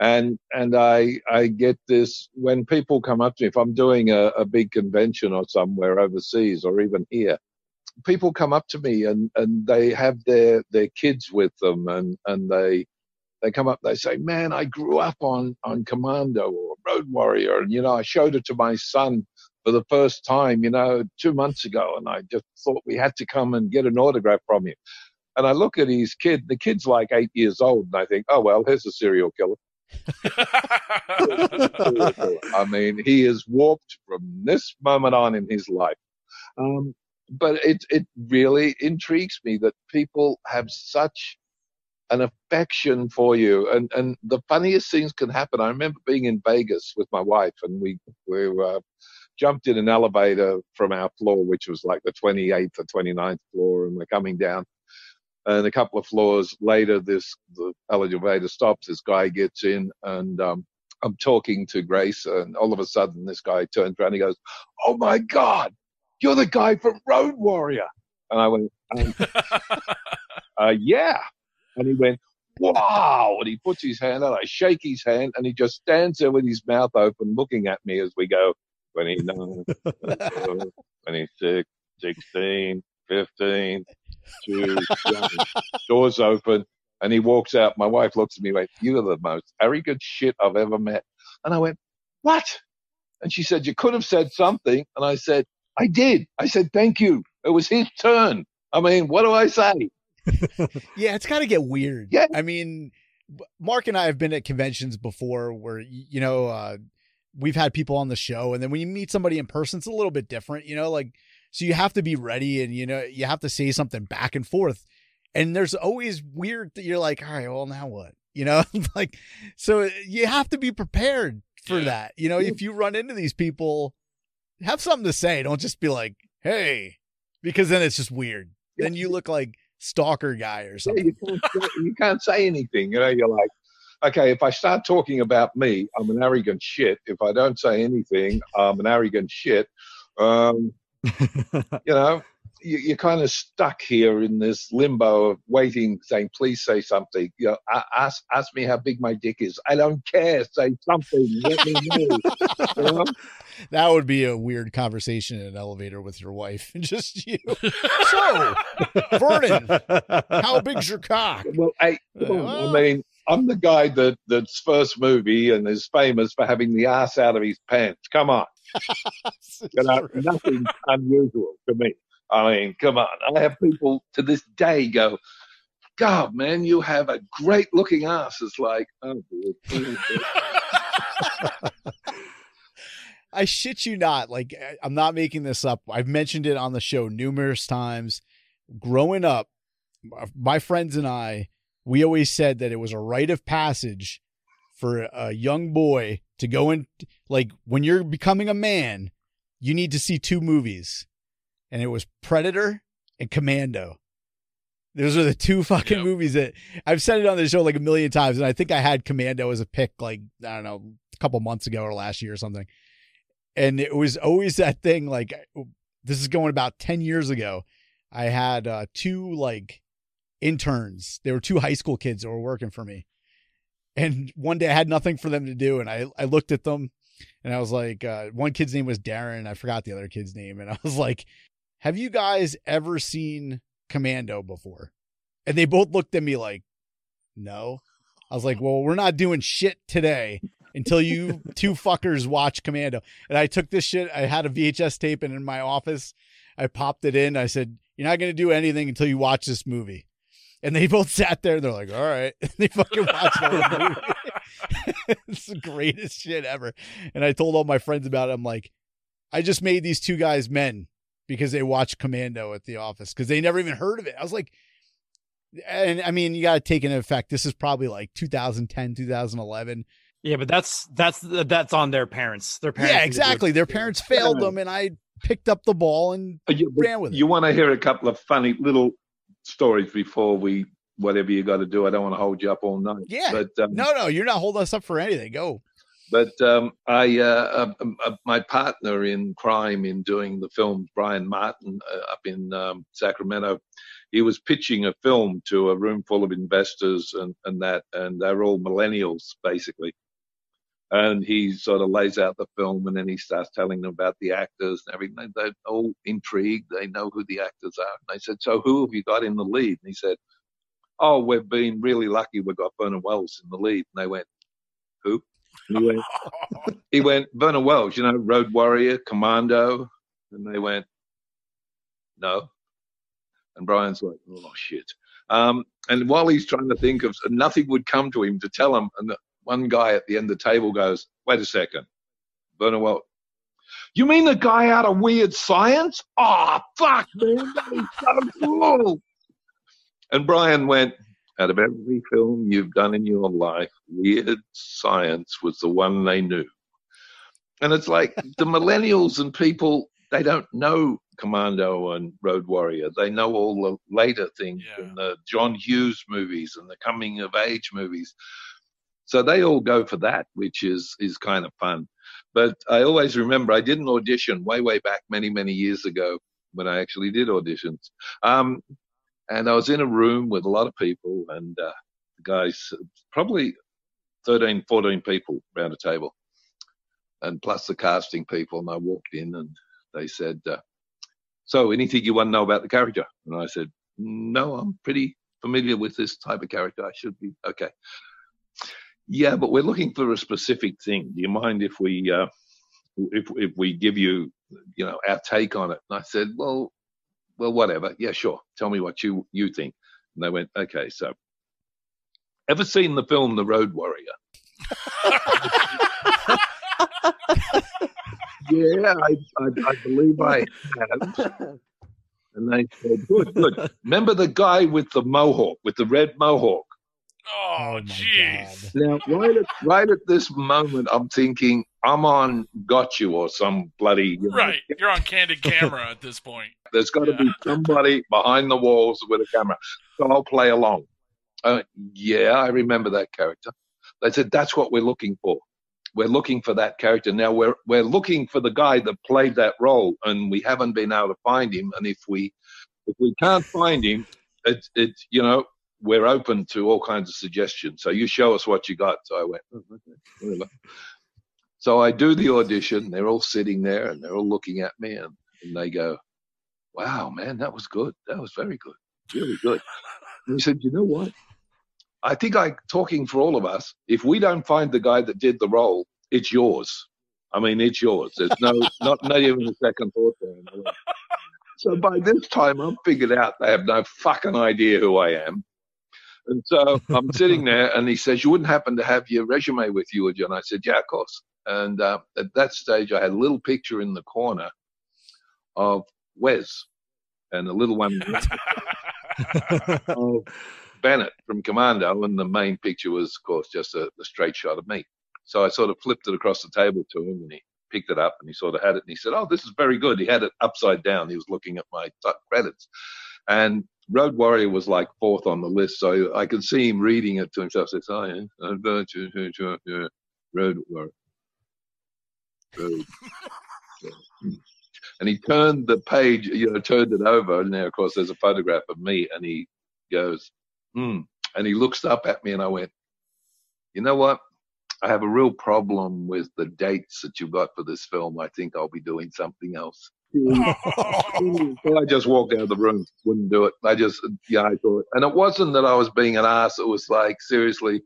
And and I I get this when people come up to me if I'm doing a, a big convention or somewhere overseas or even here, people come up to me and and they have their their kids with them and and they they come up they say man i grew up on on commando or road warrior and you know i showed it to my son for the first time you know two months ago and i just thought we had to come and get an autograph from you and i look at his kid the kid's like eight years old and i think oh well here's a serial killer serial killer. I mean, he is warped from this moment on in his life. Um, but it it really intrigues me that people have such an affection for you, and and the funniest things can happen. I remember being in Vegas with my wife, and we we uh, jumped in an elevator from our floor, which was like the 28th or 29th floor, and we're coming down. And a couple of floors later, this the elevator stops. This guy gets in, and um, I'm talking to Grace, and all of a sudden, this guy turns around. And he goes, "Oh my God, you're the guy from Road Warrior!" And I went, um, uh, yeah. And he went, wow. And he puts his hand out. I shake his hand and he just stands there with his mouth open looking at me as we go 29, 26, 16, 15, 2, 1. Doors open. And he walks out. My wife looks at me like, you are the most arrogant shit I've ever met. And I went, what? And she said, you could have said something. And I said, I did. I said, thank you. It was his turn. I mean, what do I say? yeah, it's got to get weird. Yeah. I mean, Mark and I have been at conventions before where, you know, uh, we've had people on the show. And then when you meet somebody in person, it's a little bit different, you know, like, so you have to be ready and, you know, you have to say something back and forth. And there's always weird that you're like, all right, well, now what? You know, like, so you have to be prepared for Yeah. that. You know, if you run into these people, have something to say. Don't just be like, hey, because then it's just weird. Then you look like stalker guy or Yeah, something. you, can't say, you can't say anything. You know, you're like, okay, if I start talking about me, I'm an arrogant shit. If I don't say anything, I'm an arrogant shit. Um, you know, you, you're kind of stuck here in this limbo of waiting, saying, please say something. You know, ask, ask me how big my dick is. I don't care. Say something. Let me know. You know? That would be a weird conversation in an elevator with your wife. and Just you. so, Vernon, how big's your cock? Well, I, on, I mean, I'm the guy that that's first movie and is famous for having the ass out of his pants. Come on, you know, uh, nothing unusual to me. I mean, come on. I have people to this day go, God, man, you have a great looking ass. It's like, oh, boy. I shit you not. Like, I- I'm not making this up. I've mentioned it on the show numerous times. Growing up, my friends and I, we always said that it was a rite of passage for a young boy to go in. Like, when you're becoming a man, you need to see two movies, and it was Predator and Commando. Those are the two fucking Yep. movies that I've said it on the show like a million times, and I think I had Commando as a pick like I don't know a couple months ago or last year or something. And it was always that thing like this is going about ten years ago. I had uh, two like interns. They were two high school kids that were working for me, and one day I had nothing for them to do, and I I looked at them, and I was like, uh, one kid's name was Darren. I forgot the other kid's name, and I was like, "Have you guys ever seen Commando before?" And they both looked at me like, "No." I was like, "Well, we're not doing shit today until you two fuckers watch Commando." And I took this shit. I had a VHS tape and in my office. I popped it in. I said, "You're not going to do anything until you watch this movie." And they both sat there. and They're like, "All right." they fucking watched the movie. it's the greatest shit ever. And I told all my friends about it. I'm like, I just made these two guys men because they watched Commando at the office because they never even heard of it. I was like, and I mean, you got to take into effect. This is probably like 2010, 2011. yeah, but that's that's that's on their parents. Their parents. Yeah, need to do it. exactly. Their parents failed them, and I picked up the ball and you, ran with it. you want to hear a couple of funny little stories before we, whatever you got to do. I don't want to hold you up all night. Yeah. But um, no, no, you're not holding us up for anything. Go. But um, I, uh, uh, uh, my partner in crime in doing the film, Brian Martin, uh, up in um, Sacramento, he was pitching a film to a room full of investors and, and that, and they're all millennials basically. And he sort of lays out the film, and then he starts telling them about the actors and everything. They're all intrigued. They know who the actors are. And I said, "So who have you got in the lead?" And he said, "Oh, we've been really lucky. We've got Vernon Wells in the lead." And they went, "Who?" And he went, he went, Vernon Wells, you know, Road Warrior, Commando. And they went, no. And Brian's like, oh, shit. Um, and while he's trying to think of, nothing would come to him to tell him. And the, one guy at the end of the table goes, wait a second. Vernon Wells, you mean the guy out of Weird Science? Oh, fuck, man. That is so cool. And Brian went, out of every film you've done in your life, Weird Science was the one they knew. And it's like the millennials and people, they don't know Commando and Road Warrior. They know all the later things Yeah. and the John Hughes movies and the coming of age movies. So they all go for that, which is is kind of fun. But I always remember I did an audition way, way back many, many years ago when I actually did auditions. Um, And I was in a room with a lot of people, and uh, guys, probably 13, 14 people around a table, and plus the casting people. And I walked in, and they said, uh, "So, anything you want to know about the character?" And I said, "No, I'm pretty familiar with this type of character. I should be okay." Yeah, but we're looking for a specific thing. Do you mind if we uh, if if we give you you know our take on it? And I said, well, well, whatever. Yeah, sure. Tell me what you you think. And they went, okay. So, ever seen the film The Road Warrior? yeah, I, I, I believe I have. And they said, good, good. Remember the guy with the mohawk, with the red mohawk? Oh, my jeez. Now, right at, right at this moment, I'm thinking I'm on Got You or some bloody. You know, Right. You're on candid camera at this point. There's got to be somebody behind the walls with a camera. So I'll play along. Uh, yeah, I remember that character. They said that's what we're looking for. We're looking for that character. Now we're we're looking for the guy that played that role, and we haven't been able to find him. And if we if we can't find him, it's it's you know we're open to all kinds of suggestions. So you show us what you got. So I went, mm, okay. So I do the audition. They're all sitting there and they're all looking at me, and, and they go, "Wow, man, that was good. That was very good, really good." And he said, "You know what? I think I talking for all of us. If we don't find the guy that did the role, it's yours. I mean, it's yours. There's no not not even a second thought there." So by this time, I've figured out they have no fucking idea who I am. And so I'm sitting there, and he says, "You wouldn't happen to have your resume with you, would you?" And I said, "Yeah, of course." And uh, at that stage, I had a little picture in the corner of Wez, and a little one of Bennett from Commando, and the main picture was, of course, just a, a straight shot of me. So I sort of flipped it across the table to him, and he picked it up, and he sort of had it, and he said, "Oh, this is very good." He had it upside down. He was looking at my credits, and Road Warrior was like fourth on the list, so I could see him reading it to himself. Says, "Oh yeah, Road Warrior." Road. And he turned the page, you know, turned it over, and now, of course, there's a photograph of me, and he goes, "Hmm," and he looks up at me, and I went, "You know what? I have a real problem with the dates that you've got for this film. I think I'll be doing something else." So I just walked out of the room, wouldn't do it. I just, yeah, I thought, and it wasn't that I was being an ass. It was like, seriously,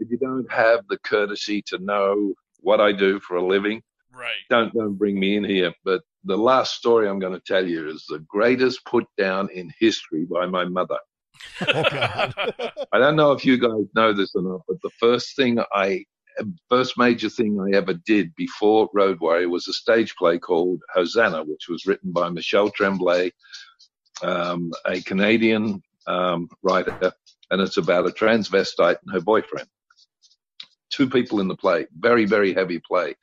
if you don't have the courtesy to know what I do for a living, right. don't don't bring me in here. But the last story I'm going to tell you is the greatest put down in history by my mother. Oh God. I don't know if you guys know this or not, but the first thing I, first major thing I ever did before Road Warrior was a stage play called Hosanna, which was written by Michel Tremblay, um, a Canadian um, writer, and it's about a transvestite and her boyfriend. Two people in the play, very, very heavy play.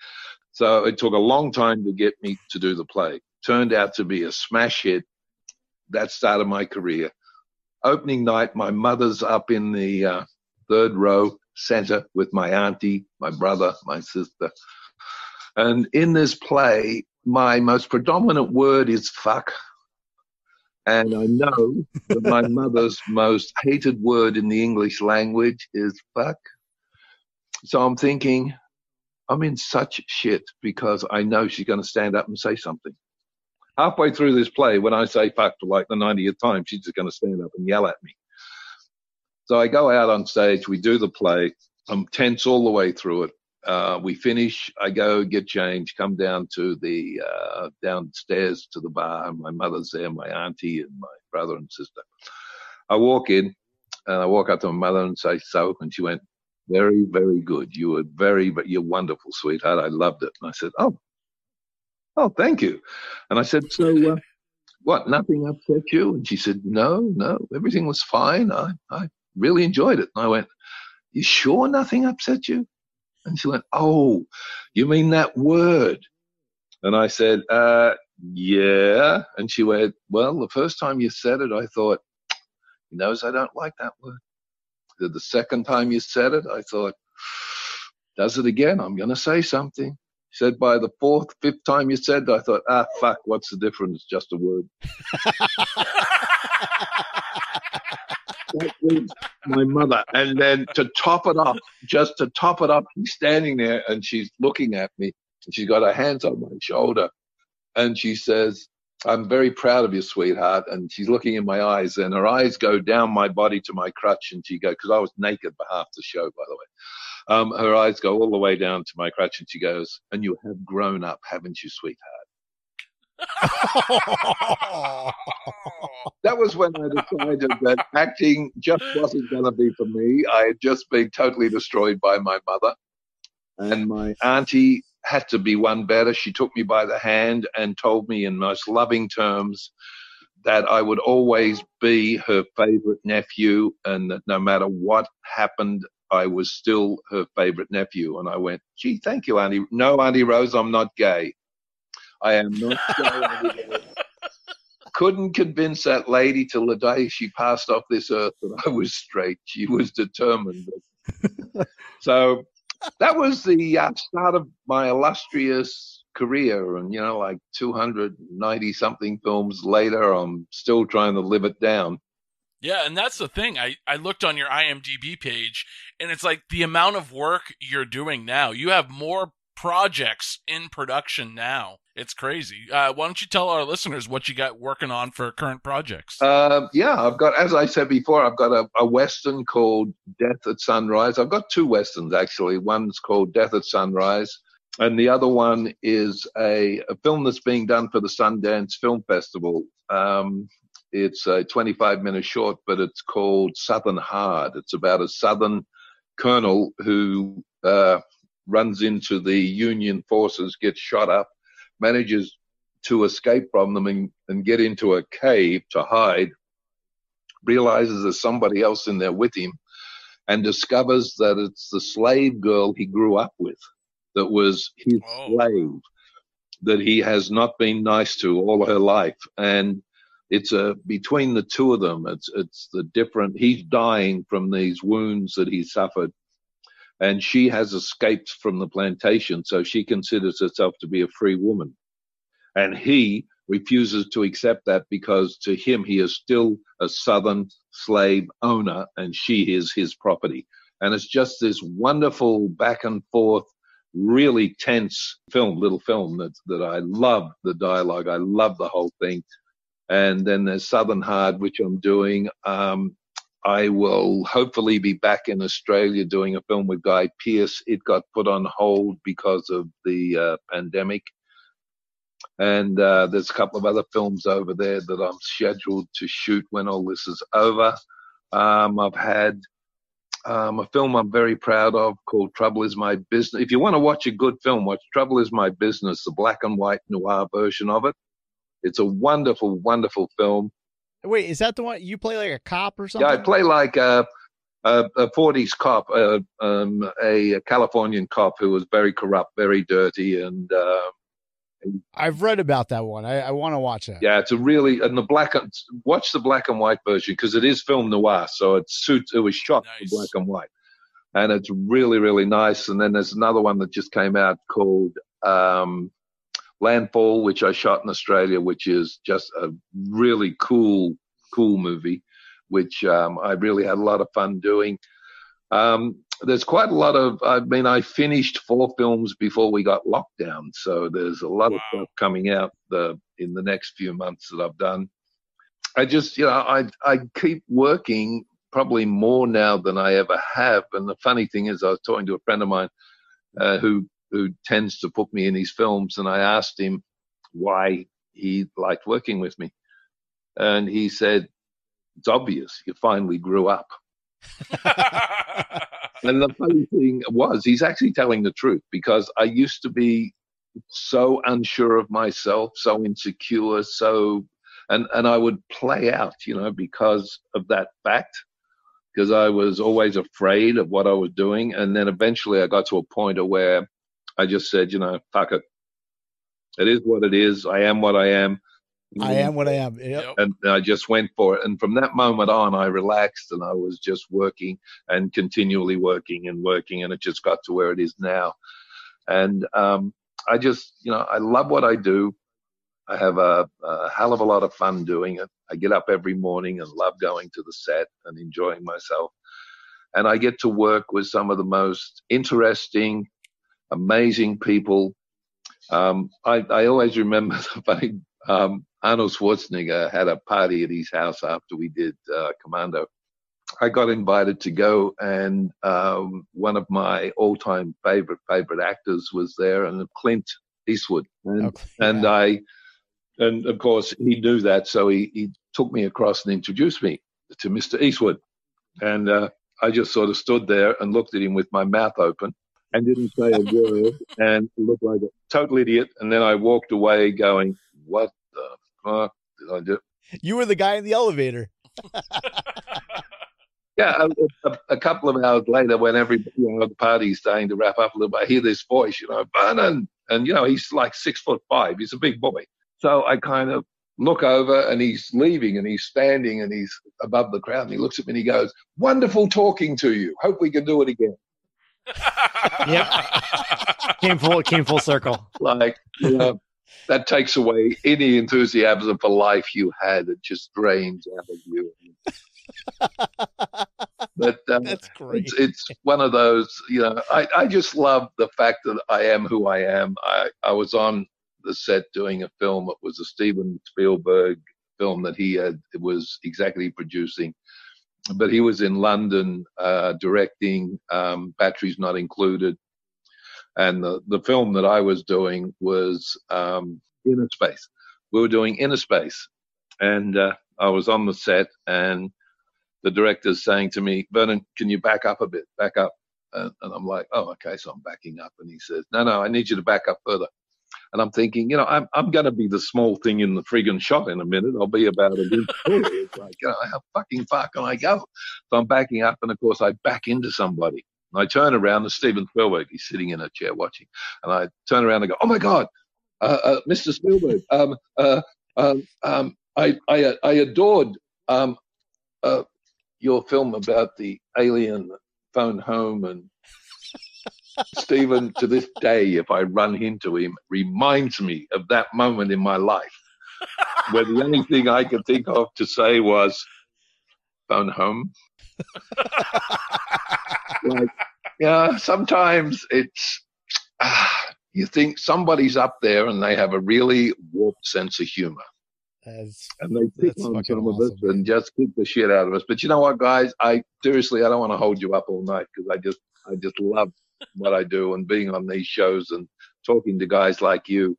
So it took a long time to get me to do the play. Turned out to be a smash hit. That started my career opening night, my mother's up in the uh, third row center with my auntie, my brother, my sister. And in this play, my most predominant word is fuck. And I know that my mother's most hated word in the English language is fuck. So I'm thinking, I'm in such shit because I know she's going to stand up and say something halfway through this play, when I say fuck for like the 90th time, she's just going to stand up and yell at me. So I go out on stage, we do the play. I'm tense all the way through it. Uh, we finish. I go get changed, come down to the uh, downstairs to the bar. My mother's there, my auntie, and my brother and sister. I walk in, and I walk up to my mother and say, "So," and she went, "Very, very good. You were very, but you're wonderful, sweetheart. I loved it." And I said, "Oh, Oh, thank you. And I said, so uh, what, nothing upset you? And she said, no, no, everything was fine. I, I really enjoyed it. And I went, you sure nothing upset you? And she went, oh, you mean that word? And I said, uh, yeah. And she went, well, the first time you said it, I thought, he knows I don't like that word. The second time you said it, I thought, does it again? I'm going to say something. She said by the fourth, fifth time you said, it, I thought, ah, fuck, what's the difference? Just a word. my mother. And then to top it off, just to top it up, she's standing there and she's looking at me. And she's got her hands on my shoulder. And she says, I'm very proud of you, sweetheart. And she's looking in my eyes, and her eyes go down my body to my crutch. And she goes, because I was naked for half the show, by the way. Um, her eyes go all the way down to my crutch, and she goes, And you have grown up, haven't you, sweetheart? That was when I decided that acting just wasn't going to be for me. I had just been totally destroyed by my mother. And my auntie had to be one better. She took me by the hand and told me in most loving terms that I would always be her favorite nephew and that no matter what happened, I was still her favorite nephew. And I went, gee, thank you, Auntie. No, Auntie Rose, I'm not gay. I am not. Couldn't convince that lady till the day she passed off this earth that I was straight. She was determined. so that was the uh, start of my illustrious career. And, you know, like 290 something films later, I'm still trying to live it down. Yeah, and that's the thing. I, I looked on your IMDb page, and it's like the amount of work you're doing now. You have more projects in production now. It's crazy. Uh, why don't you tell our listeners what you got working on for current projects? Uh, yeah, I've got, as I said before, I've got a, a, western called Death at Sunrise. I've got two westerns actually. One's called Death at Sunrise, and the other one is a, a film that's being done for the Sundance Film Festival. Um, it's a 25 minute short, but it's called Southern Hard. It's about a Southern colonel who uh, runs into the Union forces, gets shot up, manages to escape from them and, and get into a cave to hide, realizes there's somebody else in there with him, and discovers that it's the slave girl he grew up with that was his oh. slave that he has not been nice to all her life. And it's a between the two of them, it's it's the different he's dying from these wounds that he suffered and she has escaped from the plantation, so she considers herself to be a free woman. And he refuses to accept that because to him he is still a southern slave owner and she is his property. And it's just this wonderful back and forth, really tense film, little film that, that I love the dialogue. I love the whole thing. And then there's Southern Hard, which I'm doing. Um, I will hopefully be back in Australia doing a film with Guy Pearce. It got put on hold because of the uh, pandemic. And uh, there's a couple of other films over there that I'm scheduled to shoot when all this is over. Um, I've had um, a film I'm very proud of called Trouble Is My Business. If you want to watch a good film, watch Trouble Is My Business, the black and white noir version of it. It's a wonderful, wonderful film. Wait, is that the one you play like a cop or something? Yeah, I play like a a, a 40s cop, uh, um, a, a, Californian cop who was very corrupt, very dirty, and. Uh, I've read about that one. I, I want to watch that. Yeah, it's a really and the black and watch the black and white version because it is film noir, so it suits. It was shot nice. in black and white, and it's really really nice. And then there's another one that just came out called um, Landfall, which I shot in Australia, which is just a really cool, cool movie, which um, I really had a lot of fun doing. Um, there's quite a lot of, I mean, I finished four films before we got locked down. So there's a lot wow. of stuff coming out the, in the next few months that I've done. I just, you know, I, I keep working probably more now than I ever have. And the funny thing is, I was talking to a friend of mine uh, who who tends to put me in his films, and I asked him why he liked working with me, and he said, "It's obvious. You finally grew up." and the funny thing was, he's actually telling the truth because I used to be so unsure of myself, so insecure, so and and I would play out, you know, because of that fact because I was always afraid of what I was doing. And then eventually I got to a point where I just said, you know, fuck it. It is what it is. I am what I am. I am what I am. Yep. And I just went for it. And from that moment on, I relaxed and I was just working and continually working and working. And it just got to where it is now. And um, I just, you know, I love what I do. I have a, a hell of a lot of fun doing it. I get up every morning and love going to the set and enjoying myself. And I get to work with some of the most interesting, amazing people. Um, I, I always remember the funny um, Arnold Schwarzenegger had a party at his house after we did uh, Commando. I got invited to go, and um, one of my all-time favorite favorite actors was there, and Clint Eastwood, and, Okay. and I, and of course he knew that, so he, he took me across and introduced me to Mr. Eastwood, and uh, I just sort of stood there and looked at him with my mouth open and didn't say a word, and looked like a total idiot, and then I walked away going, "What the fuck did I do?" You were the guy in the elevator. Yeah, a, a, a couple of hours later, when every you know the party's starting to wrap up a little bit, I hear this voice, you know, Vernon, and you know he's like six foot five. He's a big boy. So I kind of look over, and he's leaving, and he's standing, and he's above the crowd, and he looks at me, and he goes, "Wonderful talking to you. Hope we can do it again." Yep. Came full came full circle. Like, you know, that takes away any enthusiasm for life you had. It just drains out of you. But uh, That's great. it's it's one of those you know I, I just love the fact that I am who I am I, I was on the set doing a film it was a Steven Spielberg film that he had was exactly producing but he was in London uh, directing um, Batteries Not Included and the, the film that I was doing was um, Innerspace we were doing Innerspace and uh, I was on the set and the director's saying to me, Vernon, can you back up a bit? Back up. And, and I'm like, oh, okay. So I'm backing up. And he says, no, no, I need you to back up further. And I'm thinking, you know, I'm, I'm going to be the small thing in the friggin' shot in a minute. I'll be about inch. It's like, you know, how fucking far can I go? So I'm backing up. And of course, I back into somebody. And I turn around and Steven Spielberg, he's sitting in a chair watching. And I turn around and go, oh my God, uh, uh, Mr. Spielberg, um, uh, um, um, I, I, I adored um, uh, your film about the alien that phoned home and Steven to this day if I run into him reminds me of that moment in my life where the only thing I could think of to say was phone home like yeah sometimes it's ah, you think somebody's up there and they have a really warped sense of humor That's and they pick on some of us and just kick the shit out of us. But you know what, guys? I seriously, I don't want to hold you up all night because I just, I just love what I do and being on these shows and talking to guys like you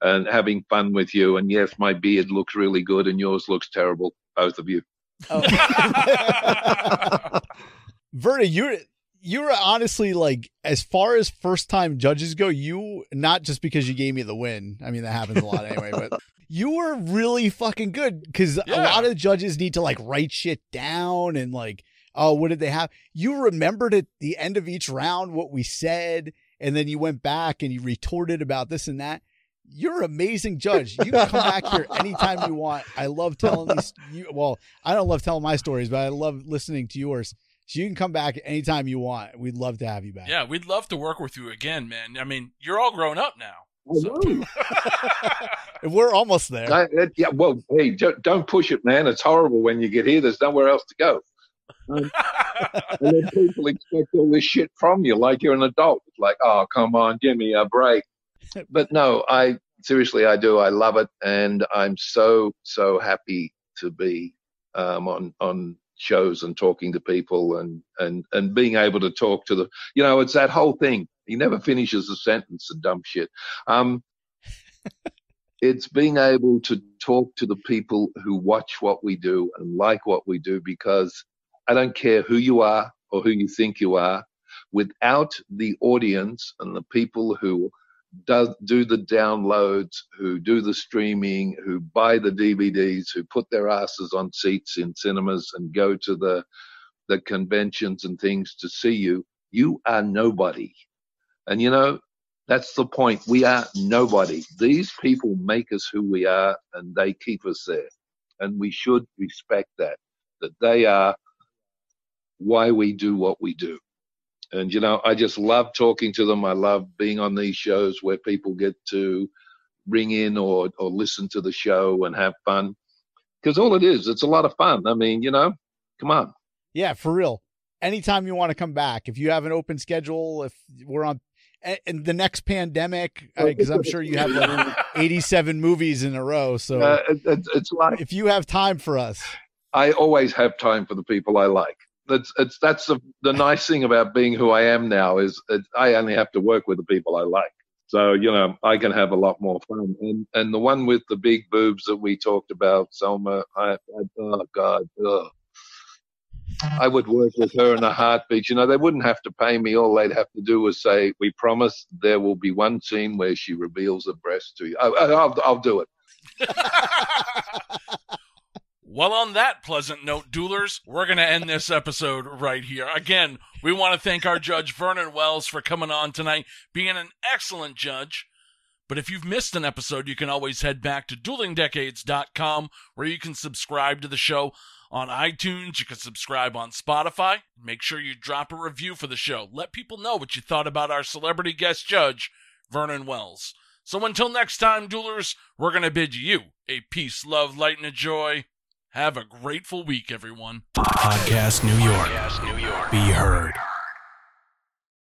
and having fun with you. And yes, my beard looks really good and yours looks terrible, both of you. oh. Verna, you're you were honestly like as far as first time judges go, you not just because you gave me the win. I mean that happens a lot anyway, but you were really fucking good because a lot of judges need to like write shit down and like, oh, what did they have? You remembered at the end of each round what we said, and then you went back and you retorted about this and that. You're an amazing judge. You can come back here anytime you want. I love telling these. You, well, I don't love telling my stories, but I love listening to yours. So you can come back anytime you want. We'd love to have you back. yeah, we'd love to work with you again, man. I mean, you're all grown up now. So- We're almost there. Yeah, well, hey, don't, don't push it, man. It's horrible when you get here. There's nowhere else to go. Um, and then people expect all this shit from you like you're an adult. It's like, oh, come on, give me a break. But no, I seriously, I do. I love it, and I'm so so happy to be um, on on shows and talking to people and and and being able to talk to the. You know, it's that whole thing. He never finishes a sentence. The dumb shit. Um, it's being able to talk to the people who watch what we do and like what we do because I don't care who you are or who you think you are. Without the audience and the people who does, do the downloads, who do the streaming, who buy the DVDs, who put their asses on seats in cinemas and go to the the conventions and things to see you, you are nobody. And you know, that's the point. We are nobody. These people make us who we are and they keep us there. And we should respect that, that they are why we do what we do. And, you know, I just love talking to them. I love being on these shows where people get to ring in or or listen to the show and have fun. Because all it is, it's a lot of fun. I mean, you know, come on. Yeah, for real. Anytime you want to come back, if you have an open schedule, if we're on and the next pandemic, because I'm sure you have like 87 movies in a row. So uh, it, it's like if you have time for us, I always have time for the people I like. That's it's that's the, the nice thing about being who I am now is I only have to work with the people I like. So you know I can have a lot more fun. And and the one with the big boobs that we talked about, Salma, I, I oh god, ugh. I would work with her in a heartbeat. You know, they wouldn't have to pay me. All they'd have to do is say, "We promise there will be one scene where she reveals a breast to you." I, will I'll do it. well, on that pleasant note, duelers, we're going to end this episode right here. Again, we want to thank our judge Vernon Wells for coming on tonight, being an excellent judge. But if you've missed an episode, you can always head back to duelingdecades.com where you can subscribe to the show on iTunes. You can subscribe on Spotify. Make sure you drop a review for the show. Let people know what you thought about our celebrity guest judge, Vernon Wells. So until next time, duelers, we're going to bid you a peace, love, light, and a joy. Have a grateful week, everyone. Podcast New York. Podcast New York. Be heard.